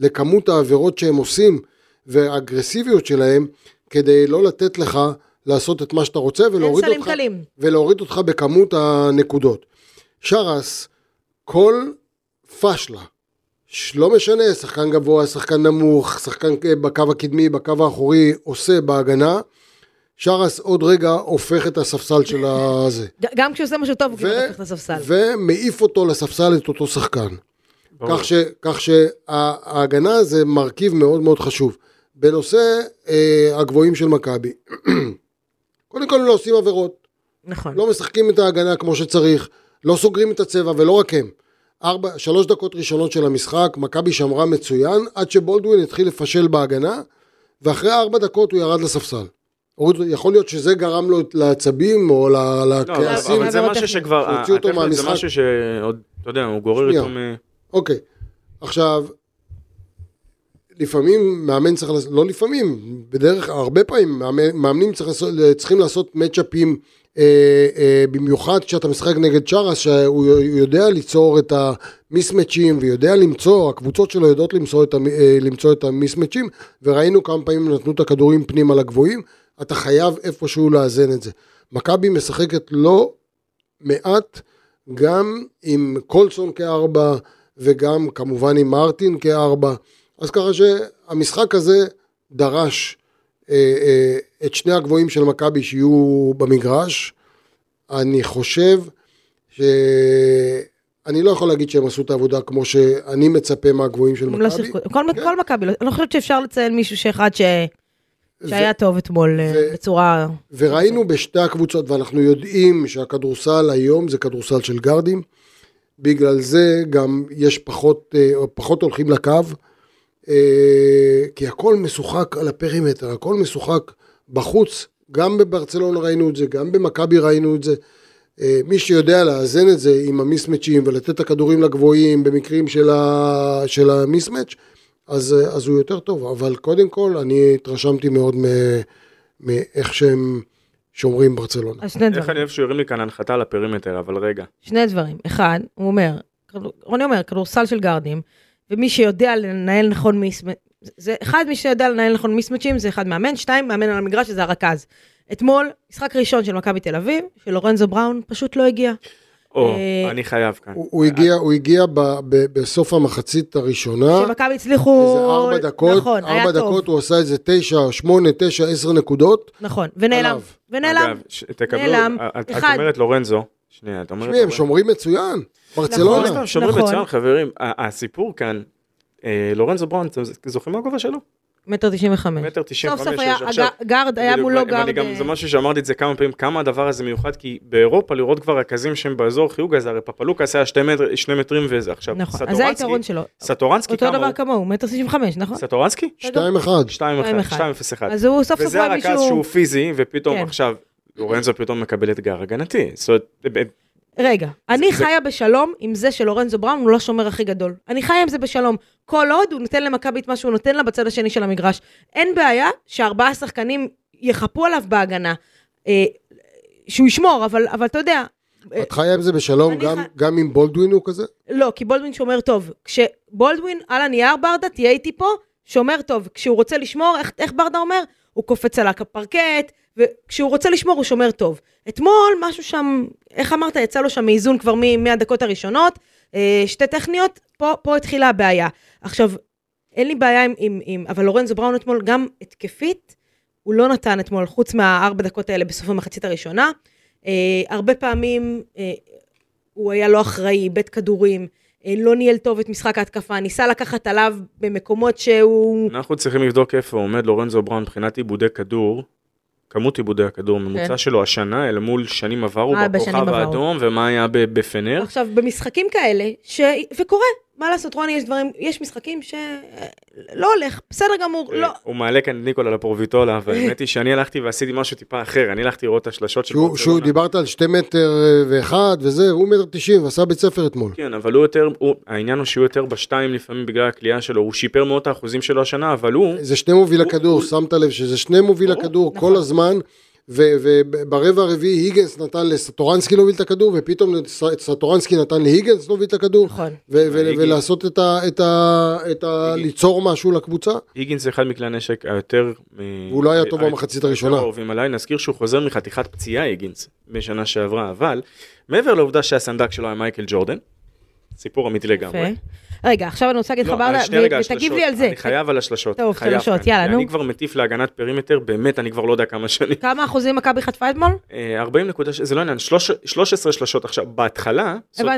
לכמות העבירות שהם עושים והאגרסיביות שלהם, כדי לא לתת לך לעשות את מה שאתה רוצה ולהוריד אותך, קלים. ולהוריד אותך בכמות הנקודות. שרס, כל פשלה, לא משנה, שחקן גבוה, שחקן נמוך, שחקן בקו הקדמי, בקו האחורי, עושה בהגנה, שרס עוד רגע הופך את הספסל של הזה. גם כשהוא עושה משהו טוב, הוא כאילו הופך את הספסל. ומעיף אותו לספסל את אותו שחקן. כך, ש, כך שההגנה זה מרכיב מאוד מאוד חשוב. בנושא אה, הגבוהים של מכבי, קודם כל הם לא עושים עבירות, נכון. לא משחקים את ההגנה כמו שצריך, לא סוגרים את הצבע ולא רק הם. ארבע, שלוש דקות ראשונות של המשחק, מכבי שמרה מצוין, עד שבולדווין התחיל לפשל בהגנה, ואחרי ארבע דקות הוא ירד לספסל. יכול להיות שזה גרם לו לעצבים או ל- לא, לכעסים. אבל זה משהו שכבר, שהוציאו אותו זה מהמשחק. משהו שעוד, אתה יודע, הוא גורר. איתו מ... אוקיי, עכשיו, לפעמים מאמן צריך לעשות, לא לפעמים, בדרך, הרבה פעמים מאמנים צריך צריכים לעשות מצ'אפים, אה, אה, במיוחד כשאתה משחק נגד צ'רס, שהוא יודע ליצור את המיסמצ'ים ויודע למצוא, הקבוצות שלו יודעות אה, למצוא את המיסמצ'ים, וראינו כמה פעמים נתנו את הכדורים פנימה לגבוהים, אתה חייב איפשהו לאזן את זה. מכבי משחקת לא מעט, גם עם קולסון כארבע, וגם כמובן עם מרטין כארבע. אז ככה שהמשחק הזה דרש אה, אה, את שני הגבוהים של מכבי שיהיו במגרש. אני חושב אני לא יכול להגיד שהם עשו את העבודה כמו שאני מצפה מהגבוהים של לא מכבי. שיחקו, כל כן. כל מכבי, לא- אני לא חושבת שאפשר לציין מישהו שאחד ש- שהיה טוב אתמול אה, ו- בצורה... וראינו בשתי הקבוצות, ואנחנו יודעים שהכדורסל היום זה כדורסל של גארדים, בגלל זה גם יש פחות, אה, פחות הולכים לקו, אה, כי הכל משוחק על הפרימטר, הכל משוחק בחוץ, גם בברצלונה ראינו את זה, גם במכבי ראינו את זה. אה, מי שיודע לאזן את זה עם המיסמצ'ים ולתת את הכדורים לגבוהים במקרים של, ה, של ה mismatch, אז, אה, אז הוא יותר טוב. אבל קודם כל, אני התרשמתי מאוד מ- מאיך שהם שומרים ברצלונה. אז שני איך אני דברים, אוהב שהוא הרים לי כאן הנחתה על הפרימטר, אבל רגע. שני דברים. אחד, הוא אומר, רוני אומר, כדורסל של גארדים, ומי שיודע לנהל נכון mismatch... זה אחד, מי שיודע לנהל נכון מיסמצ'ים, זה אחד מאמן, שתיים, מאמן על המגרש, שזה הרכז. אתמול, משחק ראשון של מכבי תל אביב, של לורנזו בראון, פשוט לא הגיע. או, אה, אני חייב כאן. הוא, הגיע, הוא הגיע ב, ב, בסוף המחצית הראשונה, שמכבי הצליחו... איזה ארבע דקות, נכון, היה ארבע טוב. דקות הוא עשה איזה תשע, שמונה, תשע, עשר נקודות. נכון, ונעלם. ונעלם. אגב, תקבלו, נעלם. את-. אומרת לורנזו, שנייה, את אומרת... תשמעי, הם. שומרים מצוין, לא ברצלונה. סתם שומרים נכון. מצוין, חברים. הסיפור כאן, לורנזו בראון, אתם זוכרים מה הגובה שלו? מטר תשעים וחמש. מטר תשעים סוף וחמש. סוף היה, עכשיו- הג- גארד, היה מולו גארד. גם, אה, זה משהו שאמרתי את זה כמה פעמים, כמה הדבר הזה מיוחד, כי באירופה לראות כבר רכזים שהם באזור חיוג הזה, הרי פפלוקאס היה שני מטר- שני מטרים וזה, עכשיו, נכון, אז זה סטורנסקי, היתרון שלו. סטורנסקי אותו כמה דבר הוא? כמוהו, מטר תשעים וחמש, נכון? סטורנסקי? שתיים אחד. 2-1, 2-0-1. אז הוא סוף סוף וזה הרכז. שהוא פיזי, ופתאום כן. עכשיו, לורנזו פתאום מקבל אתגר הגנתי. זאת אומרת, רגע, אני זה- חיה בשלום עם זה שלורנזו בראון הוא לא השומר הכי גדול. אני חיה עם זה בשלום. כל עוד הוא נותן למכבי את מה שהוא נותן לה בצד השני של המגרש. אין בעיה שארבעה שחקנים יחפו עליו בהגנה. אה, שהוא ישמור, אבל, אבל אתה יודע, אה, את חיה עם זה בשלום גם- חי- גם עם בולדווין הוא כזה? לא, כי בולדווין שומר טוב. כשבולדווין על הנייר ברדה, תהיה איתי פה, שומר טוב. כשהוא רוצה לשמור, איך, איך ברדה אומר? הוא קופץ על הפרקט, וכשהוא רוצה לשמור הוא שומר טוב. אתמול משהו שם, איך אמרת, יצא לו שם מאיזון כבר מהדקות הראשונות, אה, שתי טכניות, פה, פה התחילה הבעיה. עכשיו, אין לי בעיה עם, עם, עם אבל לורנזו בראון אתמול גם התקפית, הוא לא נתן אתמול, חוץ מהארבע דקות האלה בסוף המחצית הראשונה. אה, הרבה פעמים אה, הוא היה לא אחראי, איבד כדורים, אה, לא ניהל טוב את משחק ההתקפה, ניסה לקחת עליו במקומות שהוא... אנחנו צריכים לבדוק איפה עומד לורנזו בראון מבחינת עיבודי כדור. כמות עיבודי הכדור, ממוצע שלו השנה אל מול שנים עברו כן. אה, בכוכב. האדום ומה היה בפנר. עכשיו, במשחקים כאלה, ש... וקורה, מה לעשות, רוני, יש דברים, יש משחקים שלא הולך, בסדר גמור, לא. הוא מעלה כאן את ניקולה לפורביטולה, והאמת היא שאני הלכתי ועשיתי משהו טיפה אחר, אני הלכתי לראות את השלשות של שהוא, שהוא דיברת על שתי מטר אה, ואחד וזה, הוא מטר תשעים ועשה בית ספר אתמול. כן, אבל הוא יותר, העניין הוא שהוא יותר בשתיים לפעמים בגלל הקליעה שלו, הוא שיפר מאוד את האחוזים שלו השנה, אבל הוא, זה שני מוביל הכדור, שמת לב שזה שני מוביל הכדור נכון. כל הזמן, ו- וברבע הרביעי היגנס נתן לסטורנסקי להוביל את הכדור, ופתאום סטורנסקי נתן להיגנס להוביל את הכדור, נכון. היגנס- ולעשות את ה... את ה... את ה... היגנס- ליצור משהו לקבוצה. היגינס זה אחד מכלי הנשק היותר... אה, והוא לא היה טוב במחצית הראשונה. אהובים עליי, נזכיר שהוא חוזר מחתיכת פציעה היגינס בשנה שעברה, אבל מעבר לעובדה שהסנדק שלו היה מייקל ג'ורדן, סיפור אמיתי לגמרי. רגע, עכשיו אני רוצה להגיד לך לא, ברדה, ו- ותגיב. לי על זה. אני חייב על השלשות. טוב, שלשות, כאן. יאללה, נו. אני כבר מטיף להגנת פרימטר, באמת, אני כבר לא יודע כמה שנים. כמה אחוזים מכבי חטפה אתמול? אה, 40 נקודה, ש- זה לא עניין, שלוש- 13 שלשות. עכשיו, בהתחלה,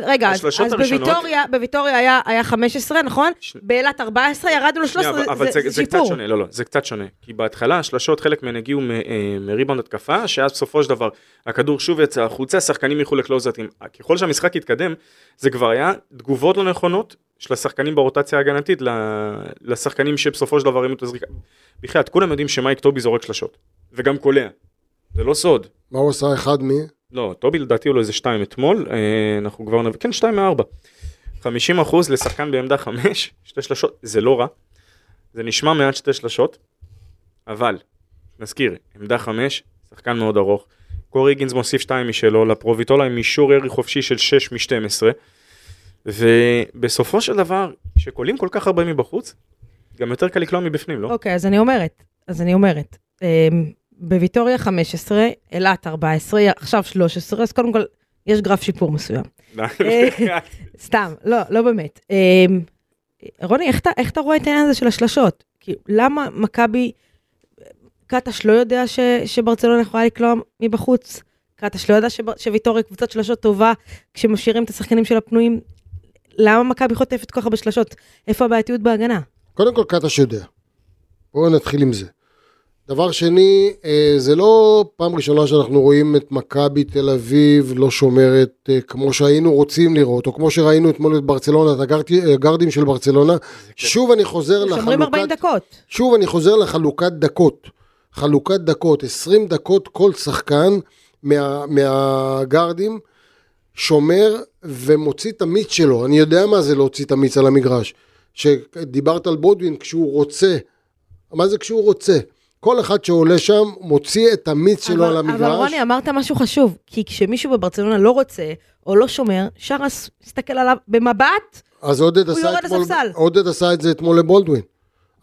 רגע, אז בוויטוריה, בוויטוריה היה- היה 15, נכון? באילת 14, ירדנו ל-13, שנייה, אבל- אבל זה זה, זה קצת שיפור. שונה, לא, לא, זה קצת שונה. כי בהתחלה השלשות, חלק מהן הגיעו אה, מריבאונד התקפה, שאז בסופו של דבר הכדור שוב יצא החוצה, השחקנים ילכו לקלוזאטים. ככל שהמשחק התקדם, זה כבר היה תגובות לא נכונות של השחקנים ברוטציה ההגנתית לשחקנים שבסופו של דבר הרימו את הזריקה. בכלל, כולם יודעים שמייק טובי זורק שלשות, וגם קולע. זה לא סוד. מה הוא עשה אחד מ... לא, טובי לדעתי הוא לו איזה שתיים אתמול, אה, אנחנו כבר נביא, כן, שתיים מארבע. 50 אחוז לשחקן בעמדה חמש, שתי שלשות, זה לא רע. זה נשמע מעט שתי שלשות, אבל, נזכיר, עמדה חמש, שחקן מאוד ארוך. קורי היגינס מוסיף שתיים משלו, לפרוביטולה עם אישור ירי חופשי של 6 מ-12, ובסופו של דבר, כשקולים כל כך הרבה מבחוץ, גם יותר קל לקלוע מבפנים, לא? אוקיי, אז אני אומרת, אז אני אומרת, אמ, בוויטוריה 15, אילת 14, עכשיו 13, אז קודם כל, יש גרף שיפור מסוים. אה, סתם, לא, לא באמת. אמ, רוני, איך אתה, איך אתה רואה את העניין הזה של השלשות? כי למה מכבי, קטש לא יודע ש, שברצלונה יכולה לקלוע מבחוץ? קטש לא יודע שב- שוויטוריה קבוצת שלשות טובה כשמשאירים את השחקנים של הפנויים? למה מכבי חוטפת כל כך הרבה שלשות? איפה הבעייתיות בהגנה? קודם כל קטש יודע. בואו נתחיל עם זה. דבר שני, אה, זה לא פעם ראשונה שאנחנו רואים את מכבי תל אביב לא שומרת אה, כמו שהיינו רוצים לראות, או כמו שראינו אתמול את ברצלונה, את הגרדי- הגרדים של ברצלונה. שוב אני חוזר שומרים 40 לחלוקת, דקות. שוב אני חוזר לחלוקת דקות. חלוקת דקות, 20 דקות כל שחקן מה, מהגרדים שומר ומוציא את המיץ שלו. אני יודע מה זה להוציא את המיץ על המגרש. שדיברת על בודווין כשהוא רוצה. מה זה כשהוא רוצה? כל אחד שעולה שם מוציא את המיץ שלו על המגרש. אבל רוני, אמרת משהו חשוב, כי כשמישהו בברצלונה לא רוצה, או לא שומר, שרס מסתכל עליו במבט, אז עודד הוא עשה, יורד אתמול. עודד עשה את זה אתמול לבולדווין.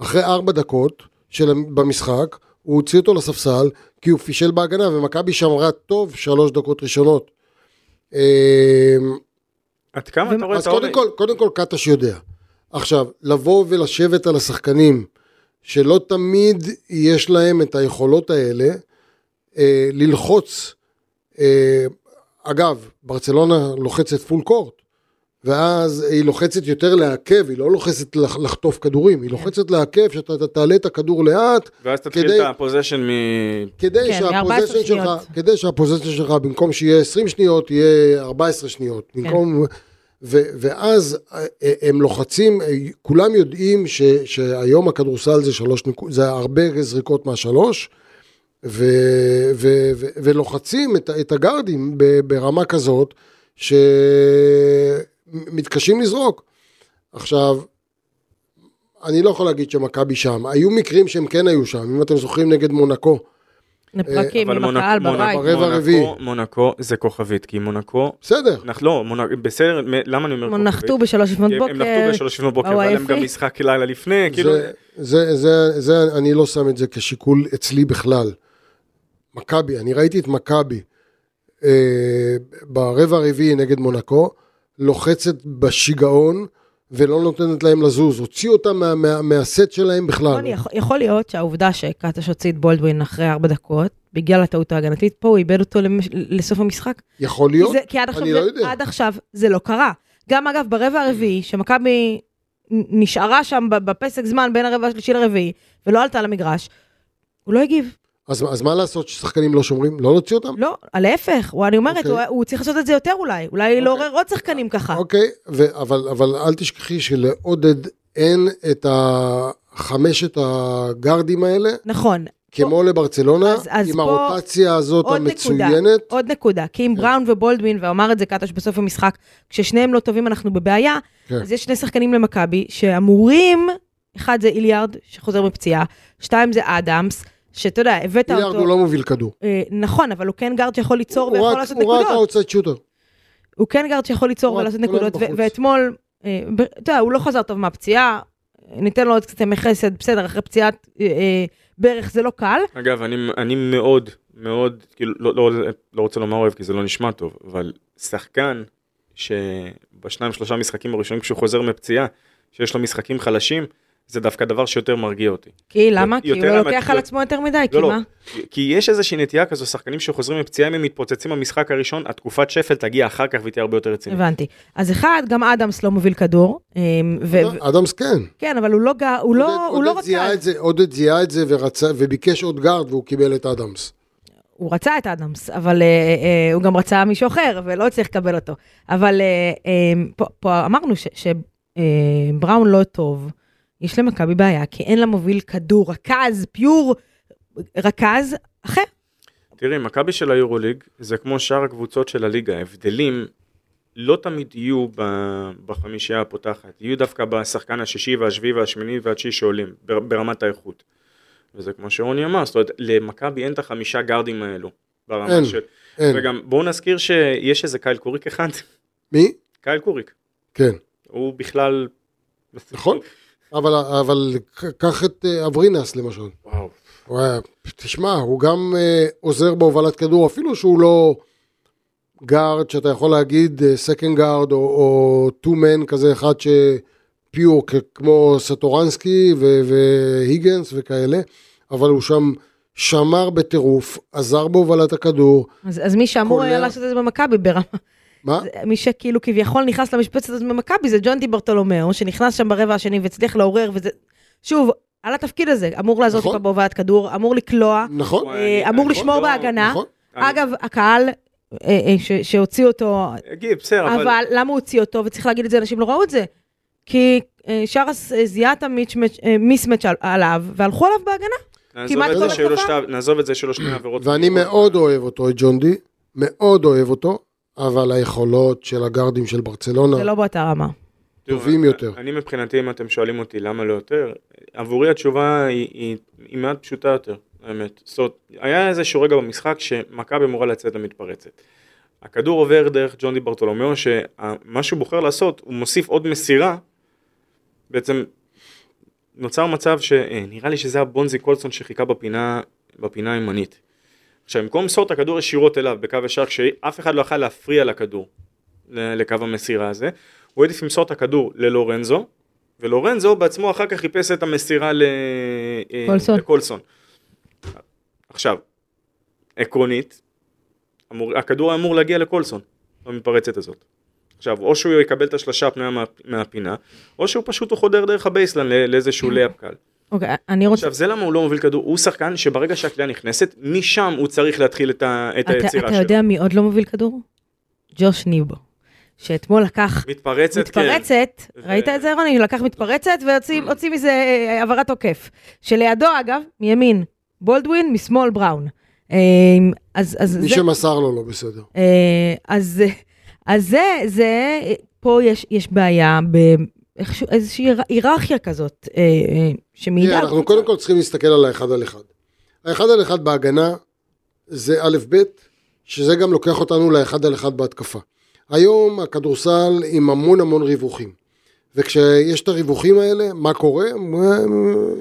אחרי ארבע דקות של, במשחק, הוא הוציא אותו לספסל, כי הוא פישל בהגנה, ומכבי שמרה טוב שלוש דקות ראשונות. אמ, עד כמה אתה רואה את אז קודם העומק? כל, קודם כל קטש יודע. עכשיו, לבוא ולשבת על השחקנים, שלא תמיד יש להם את היכולות האלה, אה, ללחוץ, אה, אגב, ברצלונה לוחצת פול קורט, ואז היא לוחצת יותר לעכב, היא לא לוחצת לח- לחטוף כדורים, היא לוחצת לעכב, שאתה אתה תעלה את הכדור לאט, ואז תתחיל כדי- את הפוזיישן מ... כדי כן, שהפוזיישן מ- 14 שלך, שניות. כדי שהפוזיישן שלך במקום שיהיה 20 שניות יהיה 14 שניות, כן. במקום, ו, ואז אה, הם לוחצים, אה, כולם יודעים ש, שהיום הכדורסל זה שלוש נקודות, זה הרבה זריקות מהשלוש, ו, ו, ו, ולוחצים את, את הגארדים ברמה כזאת, שמתקשים לזרוק. עכשיו, אני לא יכול להגיד שמכבי שם, היו מקרים שהם כן היו שם, אם אתם זוכרים נגד מונקו, לפרקים אבל עם הקהל בבית. ברבע הרביעי. מונקו זה כוכבית, כי מונקו... בסדר, לא, בסדר, למה אני אומר הם כוכבית? נחתו בשלוש לפנות כי הם נחתו בוקר. בשלוש לפנות בוקר, והיה להם עייפים. גם משחק לילה לפני, כאילו... זה, זה, זה, זה, אני לא שם את זה כשיקול אצלי בכלל. מכבי, אני ראיתי את מכבי אה, ברבע הרביעי נגד מונקו, לוחצת בשיגעון ולא נותנת להם לזוז, הוציא אותם מה, מה, מהסט שלהם בכלל. יכול- יכול להיות שהעובדה שקטש הוציא את בולדווין אחרי ארבע דקות, בגלל הטעות ההגנתית, פה הוא איבד אותו למש- לסוף המשחק. יכול להיות, זה, כי עד, עכשיו אני זה, לא יודע. עד עכשיו זה לא קרה. גם אגב, ברבע הרביעי, שמכבי נשארה שם בפסק זמן בין הרבע השלישי לרביעי, ולא עלתה למגרש, הוא לא הגיב. אז, אז מה לעשות ששחקנים לא שומרים? לא להוציא אותם? לא, להפך, אני אומרת, אוקיי. הוא, הוא צריך לעשות את זה יותר אולי, אולי לעורר עוד שחקנים ככה. אוקיי, ו- אבל, אבל אל תשכחי שלעודד אין את החמשת הגארדים האלה, נכון. כמו לברצלונה, אז- אז עם הרוטציה הזאת עוד נקודה, המצוינת. עוד נקודה, כי אם בראון ובולדווין, ואמר את זה קטש בסוף המשחק, כששניהם לא טובים אנחנו בבעיה, כן. אז יש שני שחקנים למכבי שאמורים, אחד זה היליארד, שחוזר מפציעה, שתיים זה אדמס, שאתה יודע, הבאת אותו, הוא לא מוביל כדור. אה, נכון, אבל הוא כן גארד שיכול ליצור הוא ויכול רק- לעשות הוא רק נקודות. ה outside shooter. הוא כן גארד שיכול ליצור הוא רק- ולעשות הוא לא נקודות. ואתמול, אה, אתה יודע, הוא לא חזר טוב מהפציעה, ניתן לו עוד קצת ימי חסד, בסדר, אחרי פציעת אה, אה, ברך זה לא קל, אגב, אני, אני מאוד, מאוד, כאילו, לא, לא, לא רוצה לומר אוהב כי זה לא נשמע טוב, אבל שחקן שבשניים שלושה משחקים הראשונים כשהוא חוזר מפציעה, שיש לו משחקים חלשים, זה דווקא דבר שיותר מרגיע אותי. כי למה? כי הוא יותר לא לוקח על עצמו יותר מדי, כי לא, לא, מה? כי יש איזושהי נטייה כזו, שחקנים שחוזרים מפציעה, אם הם מתפוצצים במשחק הראשון, התקופת שפל תגיע אחר כך והיא תהיה הרבה יותר רצינית. הבנתי. אז אחד, גם אדמס לא מוביל כדור, אה, ו- ו- אדמס כן. כן, אבל הוא לא לא, לא רצה, את זה, עודד זיהה את זה ורצה, וביקש עוד גארד והוא קיבל את אדמס. הוא רצה את אדמס, אבל אה, אה, הוא גם רצה מישהו אחר, ולא הצליח לקבל אותו. אבל אה, אה, פה, פה אמרנו שבראון לא טוב, יש למכבי בעיה, כי אין לה מוביל כדור, רכז, פיור, רכז אחר. תראי, מכבי של היורוליג זה כמו שאר הקבוצות של הליגה, ההבדלים לא תמיד יהיו בחמישייה הפותחת, יהיו דווקא בשחקן השישי והשביעי והשמיני והתשיעי שעולים, בר- ברמת האיכות. וזה כמו שרוני אמר, זאת אומרת, למכבי אין את החמישה גארדים האלו. ברמה אין, של... אין. וגם בואו נזכיר שיש איזה קייל קוריק אחד, מי? קייל קוריק, כן. הוא בכלל... נכון. אבל, אבל קח את אה, אברינס למשל. וואו. הוא היה, תשמע, הוא גם אה, עוזר בהובלת כדור, אפילו שהוא לא גארד, שאתה יכול להגיד second guard, או, או two man כזה אחד ש pure, כמו סטורנסקי ו- והיגנס וכאלה, אבל הוא שם שמר בטירוף, עזר בהובלת הכדור. אז, אז מי שאמור היה. לעשות את זה במכבי ברמה, מה? זה- מי שכאילו כביכול נכנס למשבצת הזאת במכבי זה ג'ון די ברטולומיאו, שנכנס שם ברבע השני והצליח לעורר, וזה, שוב, על התפקיד הזה, אמור לעזור נכון. טיפה בהובלת כדור, אמור לקלוע, נכון, אני- אה, אמור אני- לשמור לא, בהגנה. נכון. אני- אגב, הקהל אה, אה, ש- שהוציא אותו, בסדר, אבל... אבל למה הוא הוציא אותו, וצריך להגיד את זה, אנשים לא ראו את זה. כי אה, שרס אה, זיהה את המיסמץ' עליו, והלכו עליו בהגנה. כמעט כל. שתי- נעזוב את זה שלו שני עבירות. ואני מאוד אוהב אותו, את ג'ון די, מאוד אוהב אותו, אבל היכולות של הגארדים של ברצלונה, זה לא באותה רמה. טובים יותר. אני מבחינתי, אם אתם שואלים אותי למה לא יותר, עבורי התשובה היא, היא, היא מעט פשוטה יותר, האמת. זאת אומרת, היה איזשהו רגע במשחק שמכבי אמורה לצאת למתפרצת. הכדור עובר דרך ג'ון די ברטולומיאו, שמה שהוא בוחר לעשות, הוא מוסיף עוד מסירה, בעצם נוצר מצב שנראה לי שזה הבונזי קולסון שחיכה בפינה, בפינה הימנית. עכשיו, במקום למסור את הכדור ישירות אליו בקו ישר, כשאף אחד לא יכל להפריע לכדור, לקו המסירה הזה, הוא העדיף למסור את הכדור ללורנזו, ולורנזו בעצמו אחר כך חיפש את המסירה ל... אה, קולסון. לקולסון. עכשיו, עקרונית, אמור, הכדור היה אמור להגיע לקולסון, במתפרצת הזאת. עכשיו, או שהוא יקבל את השלושה הפנויה מה, מהפינה, או שהוא פשוט הוא חודר דרך ה baseline לא- לאיזשהו layup קל. אוקיי, אני רוצה... עכשיו, זה למה הוא לא מוביל כדור, הוא שחקן שברגע שהקליעה נכנסת, משם הוא צריך להתחיל את, ה, את אתה, היצירה אתה שלו. יודע מי עוד לא מוביל כדור? ג'וש ניבו. שאתמול לקח מתפרצת, מתפרצת, ו- ראית את זה רוני? הוא לקח מתפרצת והוציא הוציא מזה אה, העברת תוקף. שלידו אגב, מימין, בולדווין, משמאל בראון. אה, אז, אז מי זה, שמסר לו לא בסדר. אה, אז, אז זה, זה, פה יש, יש בעיה איזושהי הירר- היררכיה כזאת, אה, אה, שמעידה על אנחנו. קודם כל צריכים להסתכל על האחד על אחד. האחד על אחד בהגנה זה א' ב', שזה גם לוקח אותנו לאחד על אחד בהתקפה. היום הכדורסל עם המון המון ריווחים. וכשיש את הריווחים האלה, מה קורה?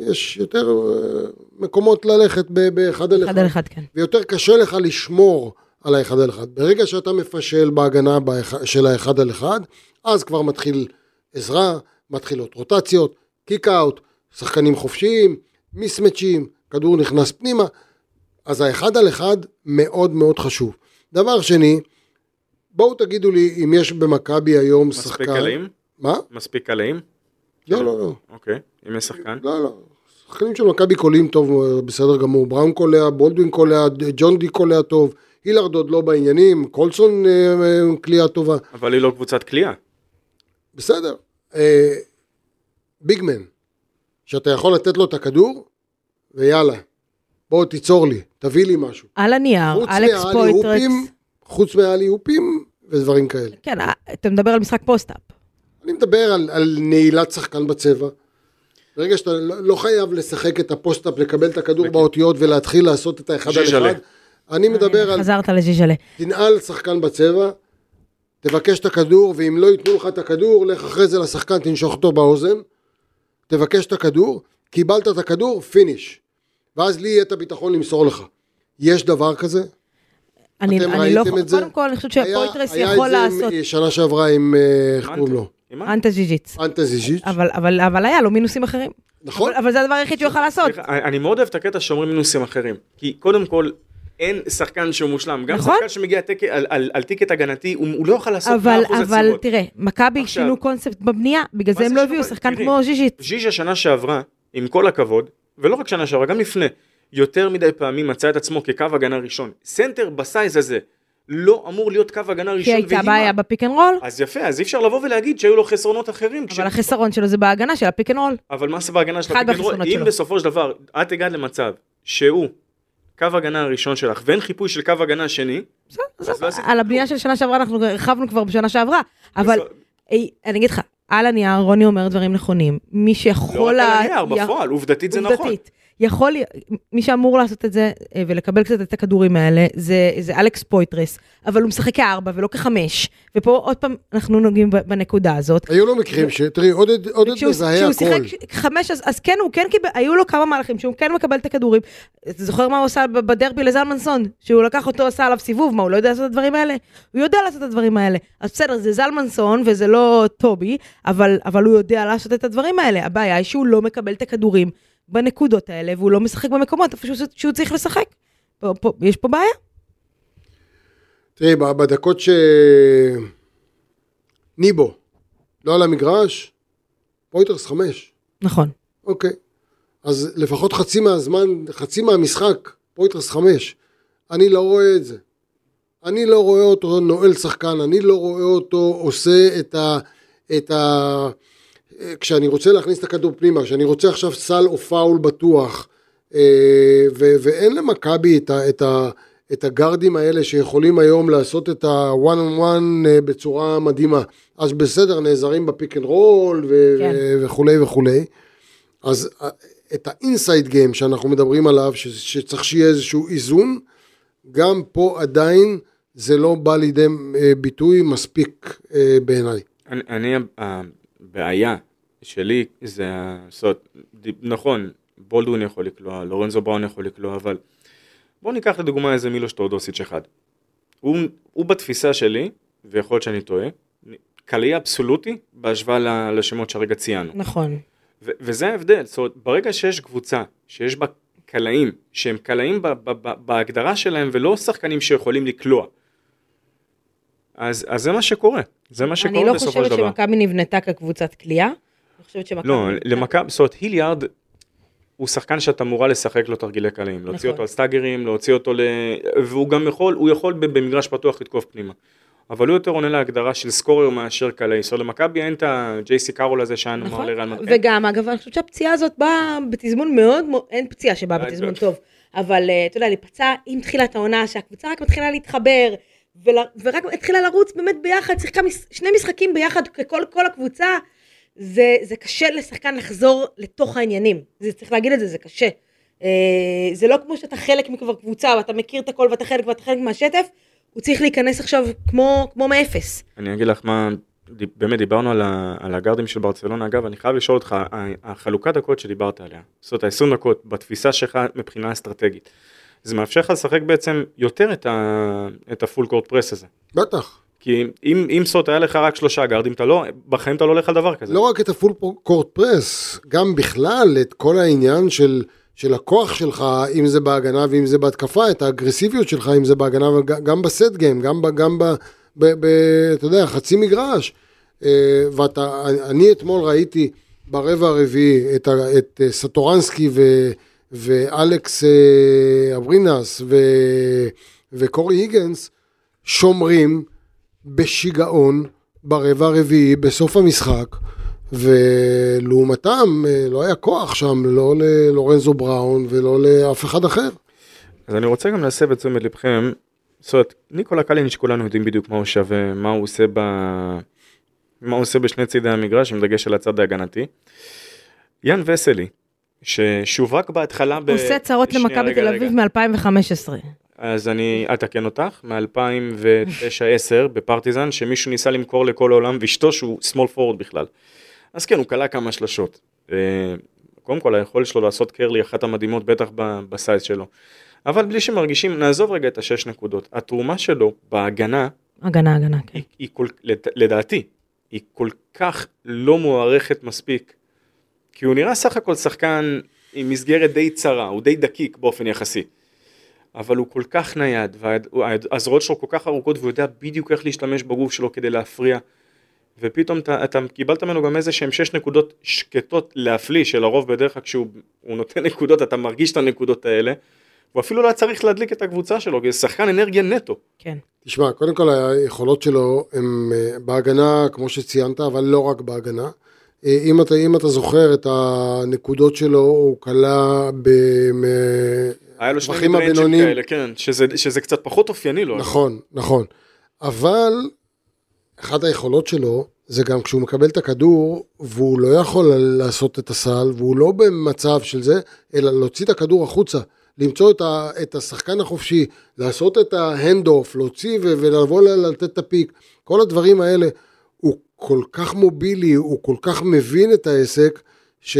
יש יותר אה, מקומות ללכת באחד על אחד אחד. על אחד, כן. ויותר קשה לך לשמור על האחד על אחד. ברגע שאתה מפשל בהגנה של האחד על אחד, אז כבר מתחיל עזרה, מתחילות רוטציות, קיק אאוט, שחקנים חופשיים, מיסמצ'ים, כדור נכנס פנימה, אז האחד על אחד מאוד מאוד חשוב. דבר שני, בואו תגידו לי אם יש במכבי היום מספיק שחקן... קלעים? מה? מספיק קלעים? לא, לא, לא. אוקיי, אם יש שחקן. לא, לא. שחקנים של מכבי קולעים טוב, בסדר גמור. בראון קולע, בולדווין קולע, ג'ון די קולע טוב, הילארד עוד לא בעניינים, קולסון אה, אה, קליעה טובה. אבל היא לא קבוצת כליאה. בסדר. אה, ביגמן, שאתה יכול לתת לו את הכדור, ויאללה, בוא תיצור לי, תביא לי משהו. על הנייר, חוץ אלכס. מהאלי-הופים, חוץ מהאלי-הופים ודברים כאלה. כן, אה, אתה מדבר על משחק post-up. אני מדבר על, על נעילת שחקן בצבע. ברגע שאתה לא, לא חייב לשחק את ה post-up, לקבל את הכדור באותיות ולהתחיל לעשות את האחד על. אחד. אני מדבר על חזרת לז'יז'יץ'. תנעל שחקן בצבע, תבקש את הכדור, ואם לא ייתנו לך את הכדור, לך אחרי זה לשחקן, תנשוך אותו באוזן, תבקש את הכדור, קיבלת את הכדור, finish. ואז לי יהיה את הביטחון למסור לך. יש דבר כזה? אני, אתם אני לא, ראיתם את זה? קודם כל, אני חושבת היה- שפויטרס היה יכול את זה לעשות שנה שעברה עם, אה, איך קוראים לו? אנטה ז'יז'יץ'. אנטה ז'יז'יץ', אבל, אבל, אבל היה לו מינוסים אחרים. נכון? אבל, אבל זה הדבר היחיד שהוא יכול לעשות. אני מאוד אוהב את הקטע שאומרים מינוסים אחרים. כי קודם כל, אין שחקן שהוא מושלם. גם נכון. שחקן שמגיע טק- על- על על ticket הגנתי, הוא הוא לא יכול לעשות 100% אבל, אבל עצירות. תראה, מכבי עכשיו- שינו קונספט בבנייה, בגלל זה הם לא? הביאו שחקן כמו ז'יז'יץ'. ז'יז'יץ' שנה שעברה, עם כל הכבוד, ולא רק שנה שעברה, גם לפני, יותר מדי פעמים מצא את עצמו כקו הגנה ראשון. סנטר ב size הזה לא אמור להיות קו הגנה כי ראשון הייתה ויהי בעיה. ב pick and roll, אז יפה, אז אי אפשר לבוא ולהגיד שהיו לו חסרונות אחרים. כש- אבל החסרון שלו זה בהגנה של ה pick and roll. אבל מה זה בהגנה של ה pick and roll? אם. בסופו של דבר את הגעת למצב שהוא קו הגנה הראשון שלך ואין חיפוי של קו הגנה שני, לא עשית על הבנייה של שנה שעברה אנחנו הרחבנו כבר בשנה שעברה, אבל בסדר. אני אגיד לך, על הנייר רוני אומר דברים נכונים. מי לא שיכול... רק על הנייר, בפועל, עובדתית זה נכון. יכול, מי שאמור לעשות את זה אה, ולקבל קצת את הכדורים האלה, זה, זה אלכס פויטרס, אבל הוא משחק כארבע ולא כחמש, ופה עוד פעם אנחנו נוגעים בנקודה הזאת. היו לו מקרים ש... תראי, עודד עודד כשהוא מזהה כשהוא הכל. שיחק חמש, אז, אז כן, הוא כן קיבל, היו לו כמה מהלכים שהוא כן מקבל את הכדורים. אתה זוכר מה הוא עשה בדרבי לזלמנסון? שהוא לקח אותו, עשה עליו סיבוב, מה, הוא לא יודע לעשות את הדברים האלה? הוא יודע לעשות את הדברים האלה. אז בסדר, זה זלמנסון וזה לא טובי, אבל, אבל הוא יודע לעשות את הדברים האלה. הבעיה היא שהוא לא מקבל את הכדורים בנקודות האלה, והוא לא משחק במקומות איפה שהוא, שהוא צריך לשחק. פה, פה, יש פה בעיה. תראי, בדקות ש... ניבו לא על המגרש, פויטרס חמש. נכון. אוקיי. אז לפחות חצי מהזמן, חצי מהמשחק, פויטרס חמש. אני לא רואה את זה. אני לא רואה אותו נועל שחקן, אני לא רואה אותו עושה את ה... את ה... כשאני רוצה להכניס את הכדור פנימה, כשאני רוצה עכשיו סל או פאול בטוח, אה, ו- ואין למכבי את, ה- את, ה- את הגארדים האלה שיכולים היום לעשות את ה-one on one אה, בצורה מדהימה. אז בסדר, נעזרים ב pick and roll ו- כן. ו- וכולי וכולי. אז אה, את האינסייד גיים שאנחנו מדברים עליו, ש- שצריך שיהיה איזשהו איזון, גם פה עדיין זה לא בא לידי אה, ביטוי מספיק אה, בעיניי. אני, אני, הבעיה שלי זה, זאת נכון, בולדווין יכול לקלוע, לורנזו בראון יכול לקלוע, אבל בוא ניקח לדוגמה איזה מילוש טורדוסיץ' אחד. הוא, הוא בתפיסה שלי, ויכול להיות שאני טועה, קלעי אבסולוטי בהשוואה לשמות שהרגע ציינו. נכון. ו- וזה ההבדל, זאת אומרת, ברגע שיש קבוצה שיש בה קלעים, שהם קלעים ב- ב- ב- בהגדרה שלהם ולא שחקנים שיכולים לקלוע, אז, אז זה מה שקורה, זה מה שקורה אני לא בסופו חושבת של דבר. שמכבי נבנתה כקבוצת כליאה. אני חושבת שמכבי... לא, למכבי, זאת אומרת, היליארד הוא שחקן שאתה אמורה לשחק לו תרגילי קלעים, להוציא נכון. אותו על סטאגרים, להוציא אותו ל... והוא גם יכול, הוא יכול במגרש פתוח לתקוף פנימה. אבל הוא יותר עונה להגדרה של סקורר מאשר קלעי. זאת אומרת, למכבי אין את ה-JC קארול הזה שהיה נאמר נכון, לרן מדריד. וגם אגב אני חושבת שהפציעה הזאת באה בתזמון מאוד, אין פציעה שבאה אה, בתזמון זה- טוב, אבל אה, אתה יודע, להיפצע עם תחילת העונה שהקבוצה רק מתחילה להתחבר, ול- ורק התחילה לרוץ באמת ביחד, שיחקה מש- שני משחקים ביחד ככל כל הקבוצה, זה, זה קשה לשחקן לחזור לתוך העניינים, זה צריך להגיד את זה, זה קשה. אה, זה לא כמו שאתה חלק מכבר קבוצה ואתה מכיר את הכל ואתה חלק ואתה חלק מהשטף, הוא צריך להיכנס עכשיו כמו, כמו מאפס. אני אגיד לך מה, באמת דיברנו על, ה, על הגארדים של ברצלונה, אגב, אני חייב לשאול אותך, החלוקת דקות שדיברת עליה, זאת אומרת, ה-20 דקות, בתפיסה שלך מבחינה אסטרטגית, זה מאפשר לך לשחק בעצם יותר את, ה, את ה full court press הזה. בטח. כי אם, אם סוט היה לך רק שלושה גארדים, אתה לא, בחיים אתה לא הולך על דבר כזה. לא רק את ה full court press, גם בכלל את כל העניין של, של הכוח שלך, אם זה בהגנה ואם זה בהתקפה, את האגרסיביות שלך, אם זה בהגנה וגם בסט גיים, גם, ב, גם ב, ב, ב, אתה יודע, חצי מגרש. אה, ואתה, אני אתמול ראיתי ברבע הרביעי את, את אה, סטורנסקי ו, ואלכס אה, אברינס ו, וקורי היגנס שומרים בשיגעון ברבע הרביעי בסוף המשחק, ולעומתם אה, לא היה כוח שם, לא ללורנזו בראון ולא לאף אחד אחר. אז אני רוצה גם להסב את תשומת לבכם, זאת אומרת, ניקולה קליניץ' כולנו יודעים בדיוק מה הוא שווה, מה הוא עושה ב... מה הוא עושה בשני צידי המגרש, עם דגש על הצד ההגנתי. יאן וסלי, ששווק בהתחלה ב... עושה צרות למכבי תל. אביב מ-2015. אז אני אתקן אותך, מ-2009-2010 בפרטיזן, שמישהו ניסה למכור לכל העולם, ואשתו שהוא small forward בכלל. אז כן, הוא כלה כמה שלשות. אה, קודם כל, היכולת שלו לעשות קרלי אחת המדהימות, בטח בסייז שלו. אבל בלי שמרגישים, נעזוב רגע את השש נקודות. התרומה שלו בהגנה, הגנה, הגנה, כן. היא, היא כל, לד- לדעתי, היא כל כך לא מוערכת מספיק. כי הוא נראה סך הכל שחקן עם מסגרת די צרה, הוא די דקיק באופן יחסי. אבל הוא כל כך נייד, והזרועות שלו כל כך ארוכות והוא יודע בדיוק איך להשתמש בגוף שלו כדי להפריע. ופתאום אתה, אתה קיבלת ממנו גם איזה שהם שש נקודות שקטות להפליא, שלרוב בדרך כלל כשהוא הוא נותן נקודות אתה מרגיש את הנקודות האלה. הוא אפילו לא היה צריך להדליק את הקבוצה שלו, כי זה שחקן אנרגיה נטו. כן. תשמע, קודם כל היכולות שלו הם אה, בהגנה, כמו שציינת, אבל לא רק בהגנה. אה, אם אתה, אם אתה זוכר את הנקודות שלו, הוא כלה היה לו שני מידרנג'ים. כאלה, כן, שזה, שזה קצת פחות אופייני לו. נכון, נכון. אבל אחת היכולות שלו זה גם כשהוא מקבל את הכדור והוא לא יכול לעשות את הסל והוא לא במצב של זה, אלא להוציא את הכדור החוצה, למצוא את, ה, את השחקן החופשי, לעשות את ההנד אוף, להוציא ולבוא לתת את הפיק, כל הדברים האלה, הוא כל כך מובילי, הוא כל כך מבין את העסק, ש...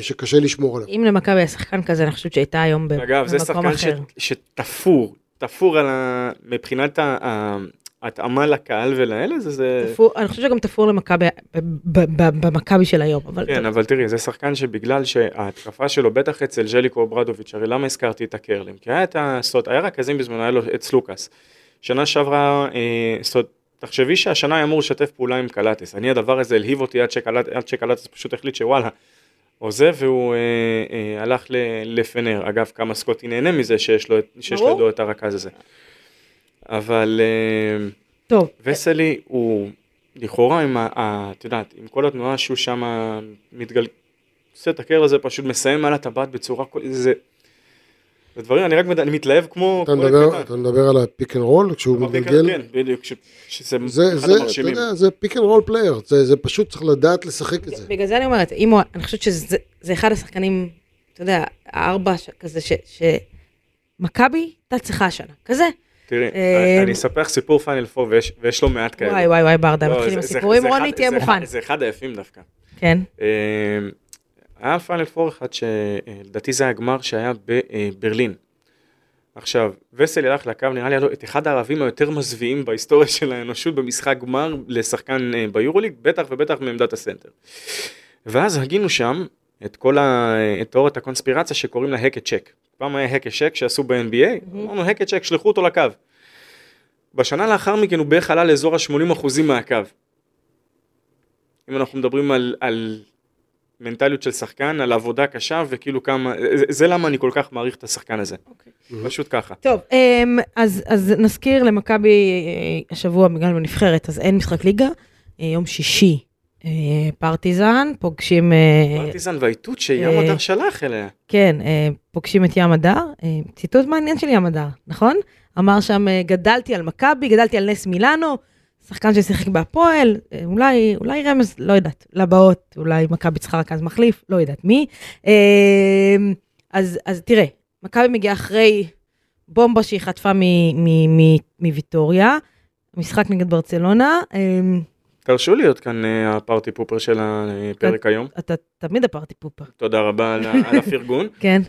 שקשה לשמור עליו. אם למכבי היה שחקן כזה, אני חושבת שהייתה היום ב- אגב, זה במקום שחקן ש, אחר. שתפור, תפור על ה... מבחינת ה- ה- ההתאמה לקהל ולאלה, זה... זה... תפור- אני חושבת שגם תפור למכבי, במכבי של היום, אבל כן, טוב. אבל תראי, זה שחקן שבגלל שההתקפה שלו, בטח אצל ז'ליקו אוברדוביץ', הרי למה הזכרתי את הקרלים? כי היה את ה... זאת אומרת, היה רכזים בזמנו, היה לו את סלוקאס, שנה שעברה, אה, אומרת, תחשבי שהשנה היה אמור לשתף פעולה עם קלטס. אני הדבר הזה הלהיב אותי עד, שקלט, עד שקלטס פשוט החליט שוואלה, עוזב והוא אה, אה, הלך ל, לפנר. אגב, כמה סקוטי נהנה מזה שיש, לו, שיש. לידו את הרכז הזה. אבל אה, טוב, וסלי הוא לכאורה עם ה... ה- את יודעת, עם כל התנועה שהוא שם מתגל... עושה את ה curl הזה, פשוט מסיים על הטבעת בצורה כל... זה... זה דברים, אני רק מד... אני מתלהב כמו... אתה מדבר. אתה מדבר על ה pick and roll כשהוא מתגלגל? כן, בדיוק, ש- שזה זה, אחד זה, אתה המרשימים. יודע, זה pick and roll player, זה, זה פשוט צריך לדעת לשחק את זה. בגלל זה אני אומרת, אם הוא, אני חושבת שזה זה אחד השחקנים, אתה יודע, הארבע ש- כזה, ש- שמכבי הייתה צריכה השנה, כזה. תראי, אה, אני אספר לך סיפור פיינל פור ויש ויש לא מעט כאלה. וואי וואי וואי ברדה, לא, מתחיל עם הסיפורים, רוני תהיה זה מוכן. אחד- זה אחד היפים דווקא. כן, אה, היה פיינל פור אחד שלדעתי זה היה גמר שהיה בברלין. עכשיו, וסל הלך לקו, נראה לי היה לו את אחד הערבים היותר מזוויעים בהיסטוריה של האנושות במשחק גמר לשחקן אה, ביורוליג, בטח ובטח מעמדת הסנטר. ואז הגינו שם את כל ה... את תיאוריית הקונספירציה שקוראים לה הקט צ'ק. פעם היה הקט צ'ק שעשו ב-NBA, אמרנו הקט צ'ק, שלחו אותו לקו. בשנה לאחר מכן הוא בערך עלה לאזור ה-80% מהקו. אם אנחנו מדברים על, על מנטליות של שחקן, על עבודה קשה וכאילו כמה, זה, זה למה אני כל כך מעריך את השחקן הזה. פשוט ככה. טוב, אמ, אז אז נזכיר למכבי אה, השבוע בגלל בנבחרת, אז אין משחק ליגה, אה, יום שישי. אה, פרטיזן, פוגשים, פרטיזן והאיתות שים הדר שלח אליה. כן, פוגשים את ים הדר, ציטוט מעניין של ים הדר, נכון? אמר שם, גדלתי על מכבי, גדלתי על נס מילאנו, שחקן ששיחק בהפועל, אה, אולי, אולי רמז, לא יודעת, לבאות, אולי מכבי צריכה רכז מחליף, לא יודעת מי. אה, אז, אז תראה, מכבי מגיעה אחרי בומבה שהיא חטפה מוויטוריה, משחק נגד ברצלונה, אה, תרשו לי להיות כאן הפארטי פופר של הפרק היום. אתה תמיד הפרטי פופר, תודה רבה על הפרגון. כן?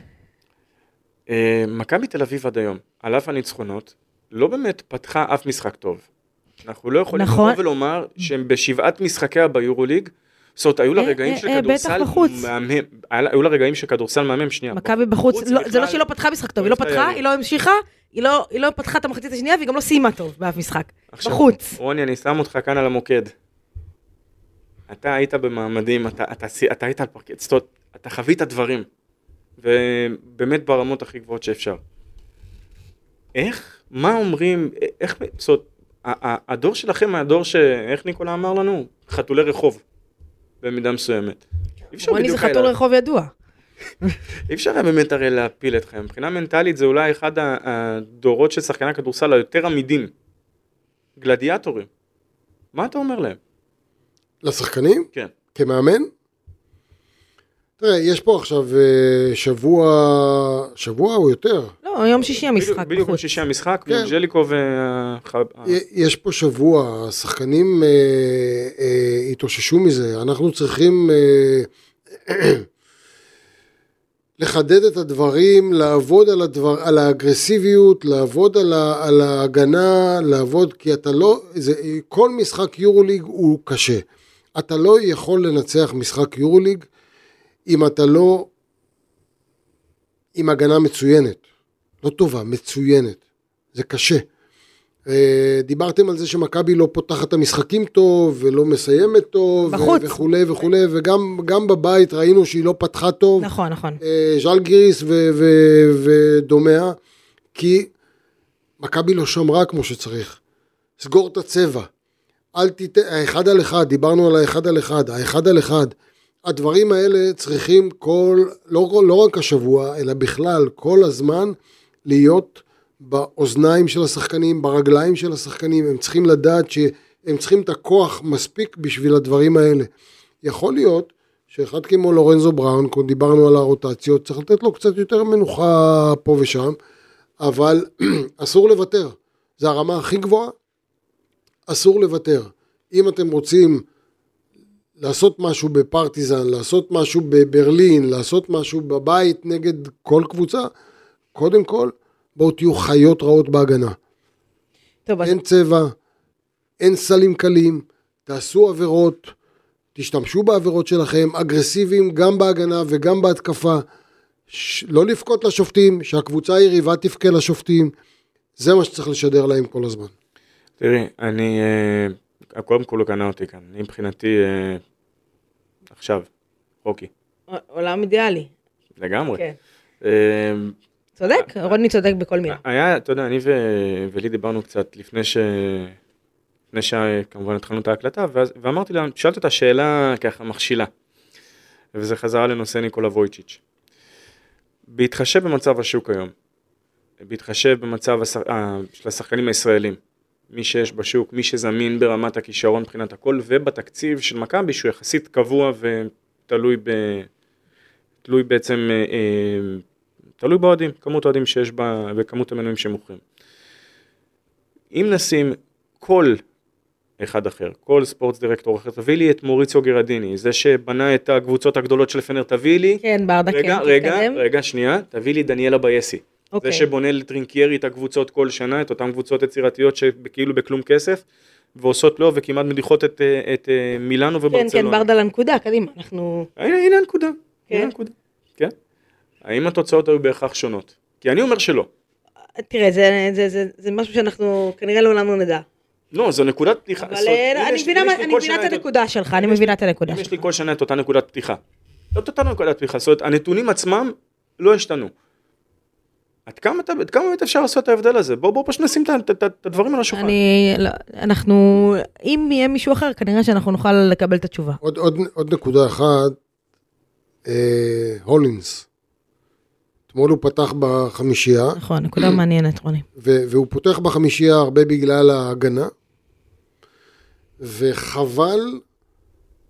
מכבי תל אביב עד היום, על אף הניצחונות, לא באמת פתחה אף משחק טוב. אנחנו לא יכולים נכון. לבוא ולומר שהם בשבעת משחקיה ביורוליג, זאת אומרת, היו לה אה, רגעים אה, של אה, בטח כדורסל. מהמם, היו לה רגעים של כדורסל מהמם, שנייה. מכבי בחוץ, לא, זה לא שהיא לא פתחה משחק טוב, היא לא לא פתחה. היא לא המשיכה, היא לא, היא לא פתחה את המחצית השנייה והיא גם לא סיימה טוב באף משחק. בחוץ. רוני, אני שם אותך כאן על המוקד. אתה היית במעמדים, אתה, היית על פרקט, זאת אומרת, אתה חווית דברים, ובאמת ברמות הכי גבוהות שאפשר. איך, מה אומרים, איך, זאת אומרת, הדור שלכם הדור ש... איך ניקולה אמר לנו? חתולי רחוב, במידה מסוימת. אי אפשר זה בדיוק היה חתול רחוב ידוע. אי אפשר היה באמת הרי להפיל אתכם. מבחינה מנטלית זה אולי אחד הדורות של שחקני הכדורסל היותר עמידים. גלדיאטורים. מה אתה אומר להם? לשחקנים? כן. כמאמן? תראה, יש פה עכשיו אה, שבוע, שבוע או יותר. לא, יום שישי המשחק בדיוק- בחוץ. שישי המשחק, כן. ג'ליקו וה... יש פה שבוע, השחקנים אה, אה, התאוששו מזה, אנחנו צריכים אה, לחדד את הדברים, לעבוד על, הדבר, על האגרסיביות, לעבוד על, ה, על ההגנה, לעבוד, כי אתה לא, זה, כל משחק יורוליג הוא קשה. אתה לא יכול לנצח משחק יורוליג אם אתה לא עם הגנה מצוינת. לא טובה, מצוינת. זה קשה. אה, דיברתם על זה שמכבי לא פותחת את המשחקים טוב ולא מסיימת טוב בחוץ. ו- וכולי וכולי וגם גם בבית ראינו שהיא לא פתחה טוב נכון, נכון. אה, ז'לגיריס ו- ו- ודומיה כי מכבי לא שמרה כמו שצריך סגור את הצבע אל תיתן, האחד על אחד, דיברנו על האחד על אחד, האחד על אחד הדברים האלה צריכים כל, לא, לא רק השבוע, אלא בכלל, כל הזמן להיות באוזניים של השחקנים, ברגליים של השחקנים, הם צריכים לדעת שהם צריכים את הכוח מספיק בשביל הדברים האלה. יכול להיות שאחד כמו לורנזו בראון, דיברנו על הרוטציות, צריך לתת לו קצת יותר מנוחה פה ושם, אבל אסור לוותר. זו הרמה הכי גבוהה, אסור לוותר. אם אתם רוצים לעשות משהו בפרטיזן, לעשות משהו בברלין, לעשות משהו בבית נגד כל קבוצה, קודם כל, בואו תהיו חיות רעות בהגנה. טוב, אז אין צבע, אין סלים קלים, תעשו עבירות, תשתמשו בעבירות שלכם, אגרסיביים גם בהגנה וגם בהתקפה, ש- לא לבכות לשופטים, שהקבוצה היריבה תבכה לשופטים, זה מה שצריך לשדר להם כל הזמן. תראי, אני, אה, קודם כל הוא קנה אותי כאן. אני מבחינתי, אה, עכשיו, רוקי, עולם אידיאלי. לגמרי. כן. אה, צודק, רוני צודק בכל מילה. היה, אתה יודע, אני ו... ולי דיברנו קצת לפני ש... לפני שכמובן התחלנו את ההקלטה, ואז... ואמרתי לה, שאלתי אותה שאלה ככה מכשילה, וזה חזרה לנושא ניקולה וויצ'יץ'. בהתחשב במצב השוק היום, בהתחשב במצב הש... אה, של השחקנים הישראלים, מי שיש בשוק, מי שזמין ברמת הכישרון מבחינת הכל, ובתקציב של מכבי שהוא יחסית קבוע ותלוי ב... תלוי בעצם, אה, אה, תלוי באוהדים, כמות האוהדים שיש בה וכמות המנויים שמוכרים. אם נשים כל אחד אחר, כל ספורטס דירקטור אחר, תביא לי את מוריציו גרדיני, זה שבנה את הקבוצות הגדולות של פנר, תביא לי, כן, ברדה, כן, רגע, רגע, תתקדם. רגע, שנייה, תביא לי דניאלה בייסי. אוקיי. זה שבונה לטרינקיירי את הקבוצות כל שנה, את אותן קבוצות יצירתיות שכאילו בכלום כסף, ועושות לו וכמעט מדיחות את, אה, את אה, מילאנו כן, וברצלונה. כן, ברדה לנקודה, קדימה, אנחנו... הנה, הנה הנקודה, כן. הנה הנקודה, כן. האם התוצאות היו בהכרח שונות? כי אני אומר שלא. תראה, זה, זה, זה, זה משהו שאנחנו כנראה לעולם לא נדע. לא, זו נקודת פתיחה. אבל זאת אה, אני מבינה את הנקודה שלך, אני מבינה את הנקודה אם יש שלך. לי כל שנה את אותה נקודת פתיחה. לא את אותה נקודת פתיחה, זאת אומרת, הנתונים עצמם לא השתנו. עד כמה, אתה- עד כמה באמת אפשר לעשות את ההבדל הזה? בואו בוא פשוט נשים את הדברים על השולחן. אני, לא, אנחנו, אם יהיה מישהו אחר, כנראה שאנחנו נוכל לקבל את התשובה. עוד, עוד, עוד נקודה אחת, אה, הולינס. אתמול הוא פתח בחמישייה, נכון, נקודה מעניינת, רוני. והוא פותח בחמישייה הרבה בגלל ההגנה, וחבל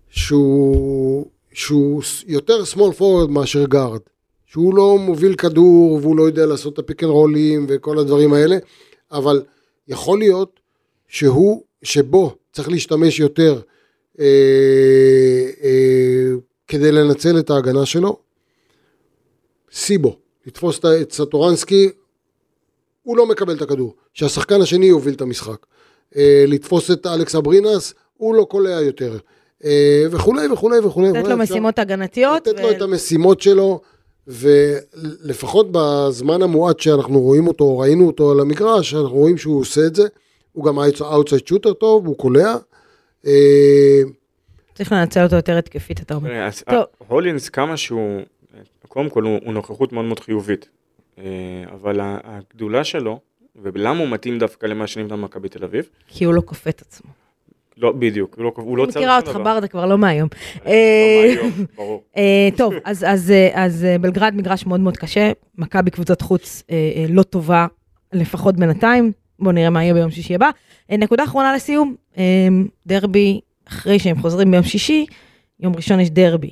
שהוא, שהוא יותר small forward מאשר גארד. שהוא לא מוביל כדור והוא לא יודע לעשות את ה pick and roll ים וכל הדברים האלה, אבל יכול להיות שהוא, שבו צריך להשתמש יותר אה, אה, כדי לנצל את ההגנה שלו. סיבו, לתפוס את סטורנסקי, הוא לא מקבל את הכדור. שהשחקן השני יוביל את המשחק. אה, לתפוס את אלכס אברינס, הוא לא קולע יותר. אה, וכולי וכולי וכולי. לתת לו משימות הגנתיות. לתת לו את המשימות שלו, ולפחות בזמן המועט שאנחנו רואים אותו, ראינו אותו על המגרש, אנחנו רואים שהוא עושה את זה. הוא גם outside shooter טוב, הוא קולע. אה, צריך לנצל אותו יותר התקפית, אתה אומר. אז טוב. הולינס כמה שהוא, קודם כל הוא, נוכחות מאוד מאוד חיובית, אה, אבל הגדולה שלו, ולמה הוא מתאים דווקא למה שנבנה במכבי תל אביב, כי הוא לא כופה את עצמו. לא, בדיוק, הוא לא, לא אני צריך מכירה שום אותך, דבר. ברדה, כבר לא מהיום. לא אה, מהיום, ברור. אה, טוב, אז, אה, אה, בלגרד מגרש מאוד מאוד קשה, מכבי קבוצת חוץ אה, אה, לא טובה, לפחות בינתיים, בואו נראה מה יהיה ביום שישי הבא. אה, נקודה אחרונה לסיום, אה, דרבי, אחרי שהם חוזרים ביום שישי, יום ראשון יש דרבי.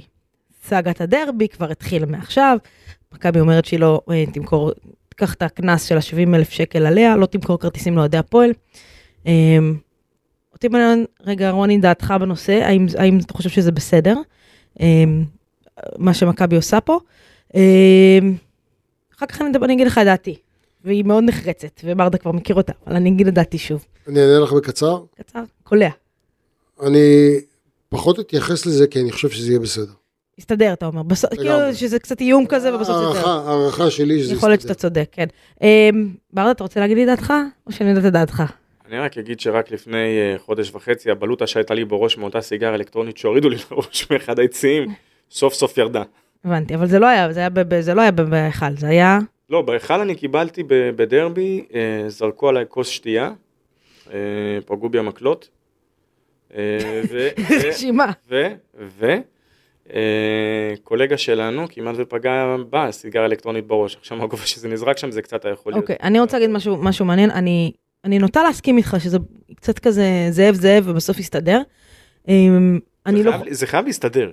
סאגת הדרבי כבר התחילה מעכשיו, מכבי אומרת שהיא לא אה, תמכור, תיקח את הקנס של ה-70 אלף שקל עליה, לא תמכור כרטיסים לאוהדי הפועל. אותי מעניין, רגע, רוני, דעתך בנושא, האם, האם אתה חושב שזה בסדר? אה, מה שמכבי עושה פה. אה, אחר כך אני, אני אגיד לך את דעתי, והיא מאוד נחרצת, וברדה כבר מכיר אותה, אבל אני אגיד את דעתי שוב. אני אענה לך בקצר. קצר, קולע. אני פחות אתייחס לזה כי אני חושב שזה יהיה בסדר. יסתדר, אתה אומר. בסוף. כאילו שזה קצת איום כזה, ובסוף זה יותר. הערכה, שלי שזה יכול להיות שאתה צודק, כן. אה, ברדה, אתה רוצה להגיד לי דעתך? או שאני יודעת את דעתך? אני רק אגיד שרק לפני אה, חודש וחצי הבלוטה שהייתה לי בראש מאותה סיגריה אלקטרונית שהורידו לי לראש מאחד היציעים, סוף סוף ירדה. הבנתי, אבל זה לא היה, זה, היה ב- זה לא היה בהיכל, זה היה... לא, בהיכל אני קיבלתי בדרבי, אה, זרקו עליי כוס שתייה, אה, פגעו בי המקלות, אה, ו... ו- רשימה. ו... ו... אה, קולגה שלנו כמעט ופגע בה סיגריה אלקטרונית בראש. עכשיו מהגובה שזה נזרק שם זה קצת היה יכול להיות. אוקיי, אני רוצה להגיד משהו, משהו מעניין, אני, אני נוטה להסכים איתך שזה קצת כזה זאב זאב ובסוף יסתדר. אמ, אני זה לא... זה חייב להסתדר.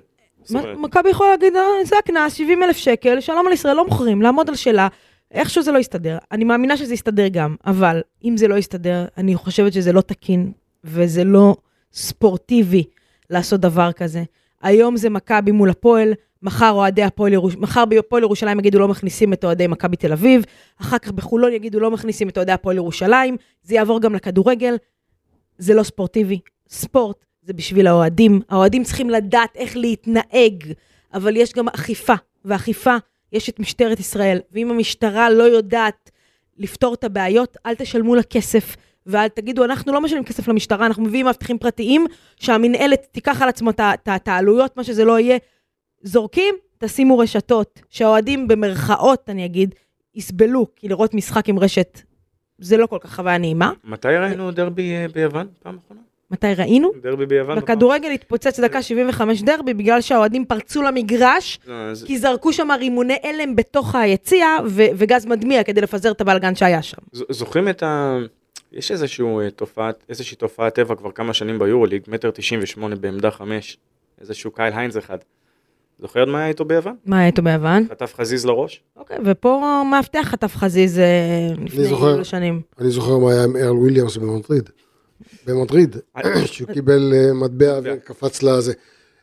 מכבי יכולה להגיד, "אה, זה הקנס, 70 אלף שקל, שלום על ישראל, לא מוכרים, לעמוד על שלה, איכשהו זה לא יסתדר. אני מאמינה שזה יסתדר גם, אבל אם זה לא יסתדר, אני חושבת שזה לא תקין, וזה לא ספורטיבי לעשות דבר כזה. היום זה מכבי מול הפועל, מחר אוהדי הפועל ירושלים, מחר בהפועל ירושלים יגידו לא מכניסים את אוהדי מכבי תל אביב, אחר כך בחולון יגידו לא מכניסים את אוהדי הפועל ירושלים, זה יעבור גם לכדורגל, זה לא ספורטיבי. ספורט זה בשביל האוהדים, האוהדים צריכים לדעת איך להתנהג, אבל יש גם אכיפה, ואכיפה, יש את משטרת ישראל, ואם המשטרה לא יודעת לפתור את הבעיות, אל תשלמו לה כסף. ואל תגידו, אנחנו לא משלמים כסף למשטרה, אנחנו מביאים מאבטחים פרטיים, שהמינהלת תיקח על עצמה את העלויות, מה שזה לא יהיה. זורקים, תשימו רשתות, שהאוהדים במרכאות, אני אגיד, יסבלו, כי לראות משחק עם רשת זה לא כל כך חוויה נעימה. מתי ראינו דרבי אה, ביוון פעם אחרונה? מתי ראינו? דרבי ביוון? בכדורגל התפוצץ דקה 75 דרבי בגלל שהאוהדים פרצו למגרש, לא, כי זרקו שם רימוני הלם בתוך היציע וגז מדמיע כדי לפזר את הבלגן שהיה שם. זוכרים את ה... יש איזשהו אה, תופעת, איזושהי תופעת טבע כבר כמה שנים ביורוליג, מטר תשעים ושמונה בעמדה חמש, איזשהו קייל היינז אחד. זוכרת מה היה איתו ביוון? מה היה איתו ביוון? חטף חזיז לראש? אוקיי, ופה מאבטח חטף חזיז אה, לפני זוכר. אילו שנים. אני זוכר מה היה עם ארל וויליאמס במדריד. במדריד, שהוא קיבל אה, מטבע וקפץ לזה.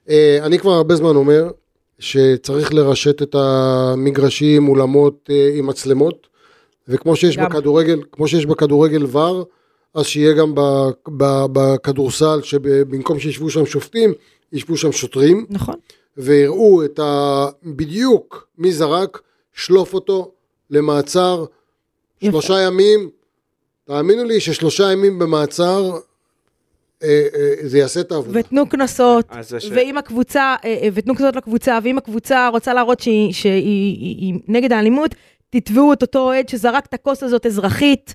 אה, אני כבר הרבה זמן אומר שצריך לרשת את המגרשים, אולמות עם מצלמות, וכמו שיש. בכדורגל, כמו שיש בכדורגל ור, אז שיהיה גם בכדורסל, שבמקום שישבו שם שופטים, ישבו שם שוטרים, נכון. ויראו את ה... בדיוק מי זרק, שלוף אותו למעצר, יפה. שלושה ימים, תאמינו לי ששלושה ימים במעצר, אה, אה, זה יעשה את העבודה. ותנו קנסות, ואם הקבוצה, אה, ותנו קנסות לקבוצה, ואם הקבוצה רוצה להראות שהיא, שהיא היא, היא נגד האלימות, תתבעו את אותו אוהד שזרק את הכוס הזאת אזרחית,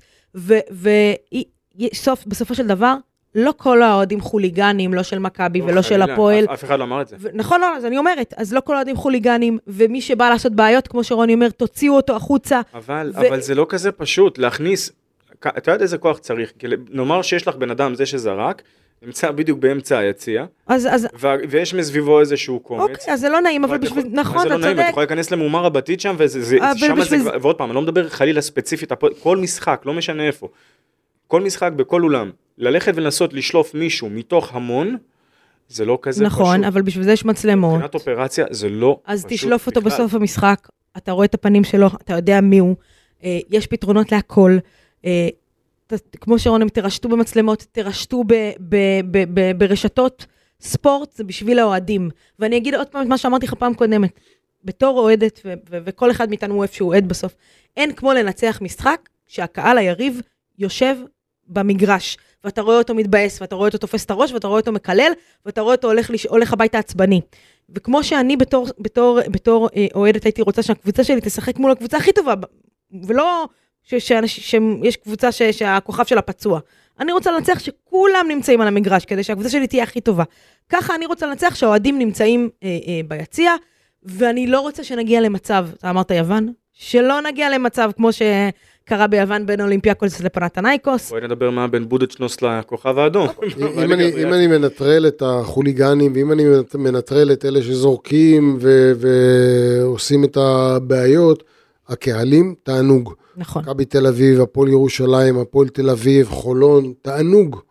ובסופו של דבר, לא כל האוהדים חוליגנים, לא של מכבי ולא של הפועל. אף- אחד לא אמר את זה. ו- נכון, לא, אז אני אומרת, אז לא כל האוהדים חוליגנים, ומי שבא לעשות בעיות, כמו שרוני אומר, תוציאו אותו החוצה. אבל, ו- אבל זה לא כזה פשוט להכניס, אתה יודע איזה כוח צריך, נאמר שיש לך בן אדם, זה שזרק, נמצא בדיוק באמצע היציע, אז, אז, ו- ויש מסביבו איזשהו קומץ. אוקיי, אז זה לא נעים, אבל בשביל, נכון, זה אתה לא נעים? את צודק. יכולה להיכנס למהומה רבתית שם, וזה, זה, זה ועוד פעם, אני לא מדבר חלילה ספציפית, כל משחק, לא משנה איפה, כל משחק בכל אולם, ללכת ולנסות לשלוף מישהו מתוך המון, זה לא כזה נכון, פשוט. אבל בשביל זה יש מצלמות. מבחינת אופרציה זה לא אז פשוט תשלוף אותו בכלל. בסוף המשחק, אתה רואה את הפנים שלו, אתה יודע מי הוא, אה, יש פתרונות להכל. אה, ת, כמו שרון, תרשתו במצלמות, תרשתו ב, ב, ב, ב, ברשתות ספורט, זה בשביל האוהדים. ואני אגיד עוד פעם את מה שאמרתי לך פעם קודמת. בתור אוהדת, ו- ו- וכל אחד מאיתנו הוא איפה שהוא אוהד בסוף, אין כמו לנצח משחק שהקהל היריב יושב במגרש, ואתה רואה אותו מתבאס, ואתה רואה אותו תופס את הראש, ואתה רואה אותו מקלל, ואתה רואה אותו הולך, לש... הולך הביתה עצבני. וכמו שאני בתור, בתור, בתור אה, אוהדת הייתי רוצה שהקבוצה שלי תשחק מול הקבוצה הכי טובה, ולא ש- שאנש- שיש קבוצה ש- שהכוכב שלה פצוע. אני רוצה לנצח שכולם נמצאים על המגרש, כדי שהקבוצה שלי תהיה הכי טובה. ככה אני רוצה לנצח שהאוהדים נמצאים אה, אה, ביציע, ואני לא רוצה שנגיע למצב, אתה אמרת יוון? שלא נגיע למצב כמו שקרה ביוון בין אולימפיאקוס לפנתנייקוס. בואי נדבר מה בין בודדשנוס לכוכב האדום. אם אני, אם אני מנטרל את החוליגנים, ואם אני מנטרל את אלה שזורקים ו- ועושים את הבעיות, הקהלים, תענוג. נכון. מכבי תל אביב, הפועל ירושלים, הפועל תל אביב, חולון, תענוג.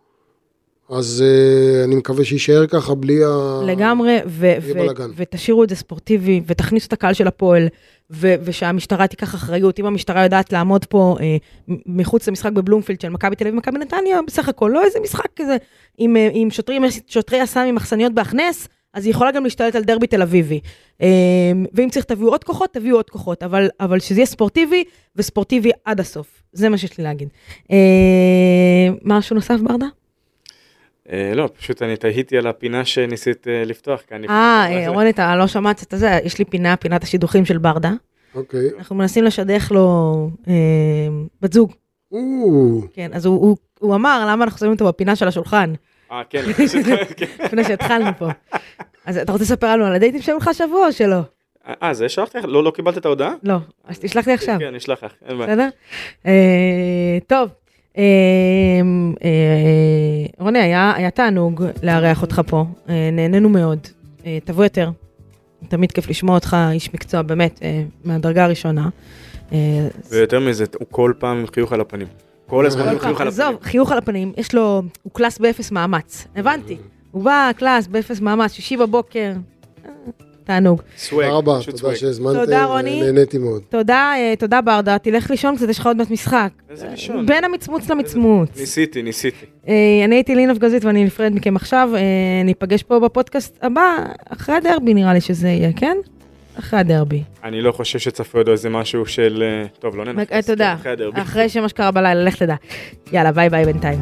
אז uh, אני מקווה שיישאר ככה בלי ה... לגמרי, ו- ו-. ותשאירו את זה ספורטיבי, ותכניסו את הקהל של הפועל, ו- ושהמשטרה תיקח אחריות. אם המשטרה יודעת לעמוד פה מ- מחוץ למשחק בבלומפילד של מכבי תל אביב ומכבי נתניה, בסך הכל, לא איזה משחק כזה, עם, אה, עם שוטרים, שוטרי יס"מ עם מחסניות בהכנס, אז היא יכולה גם להשתלט על דרבי תל אביבי. אה, ואם צריך תביאו עוד כוחות, תביאו עוד כוחות, אבל, אבל שזה יהיה ספורטיבי, וספורטיבי עד הסוף. זה מה שיש לי להגיד. אה, משהו נוסף, ברדה? אה, לא, פשוט אני תהיתי על הפינה שניסית אה, לפתוח כאן. לפני אה, כמה אה. רוני, אתה לא שמעת את זה, יש לי פינה, פינת השידוכים של ברדה. אוקיי. אנחנו מנסים לשדך לו בת זוג, כן, אז הוא, אמר, למה אנחנו שמים אותו בפינה של השולחן, אה, כן, פשוט- כן. לפני שהתחלנו פה. אז אתה רוצה לספר לנו על הדייטים שהיו לך השבוע או שלא? אה, זה שלחתי לך? לא, לא קיבלת את ההודעה? לא, אז תשלח לי עכשיו, כן, אני אשלח לך, אין בעיה. בסדר? טוב, רוני, היה, תענוג לארח אותך פה, אה, נהנינו מאוד. אה, תבוא יותר, תמיד כיף לשמוע אותך, איש מקצוע באמת, אה, מהדרגה הראשונה. אה, ויותר מזה, הוא כל פעם עם חיוך על הפנים. כל הזמן עם חיוך על הפנים. עזוב, חיוך על הפנים, יש לו, הוא קלאס באפס מאמץ, הבנתי. הוא בא קלאס באפס מאמץ, שישי בבוקר, אה, תענוג. סוואג, תודה רבה, תודה. שהזמנתם, תודה, רוני. נהניתי מאוד. תודה, אה, תודה ברדה, תלך לישון קצת, יש לך עוד מעט משחק. איזה לישון? בין המצמוץ למצמוץ. ניסיתי, ניסיתי. אה, אני הייתי לינוב גזית ואני נפרד מכם עכשיו, אה, ניפגש פה בפודקאסט הבא, אחרי הדרבי נראה לי שזה יהיה, כן? אחרי הדרבי. אני לא חושב שצפוי עוד איזה משהו של... אה, טוב, לא ננכס. תודה. כן, אחרי הדרבי. אחרי שמה שקרה בלילה, לך תדע. יאללה, ביי ביי בינתיים.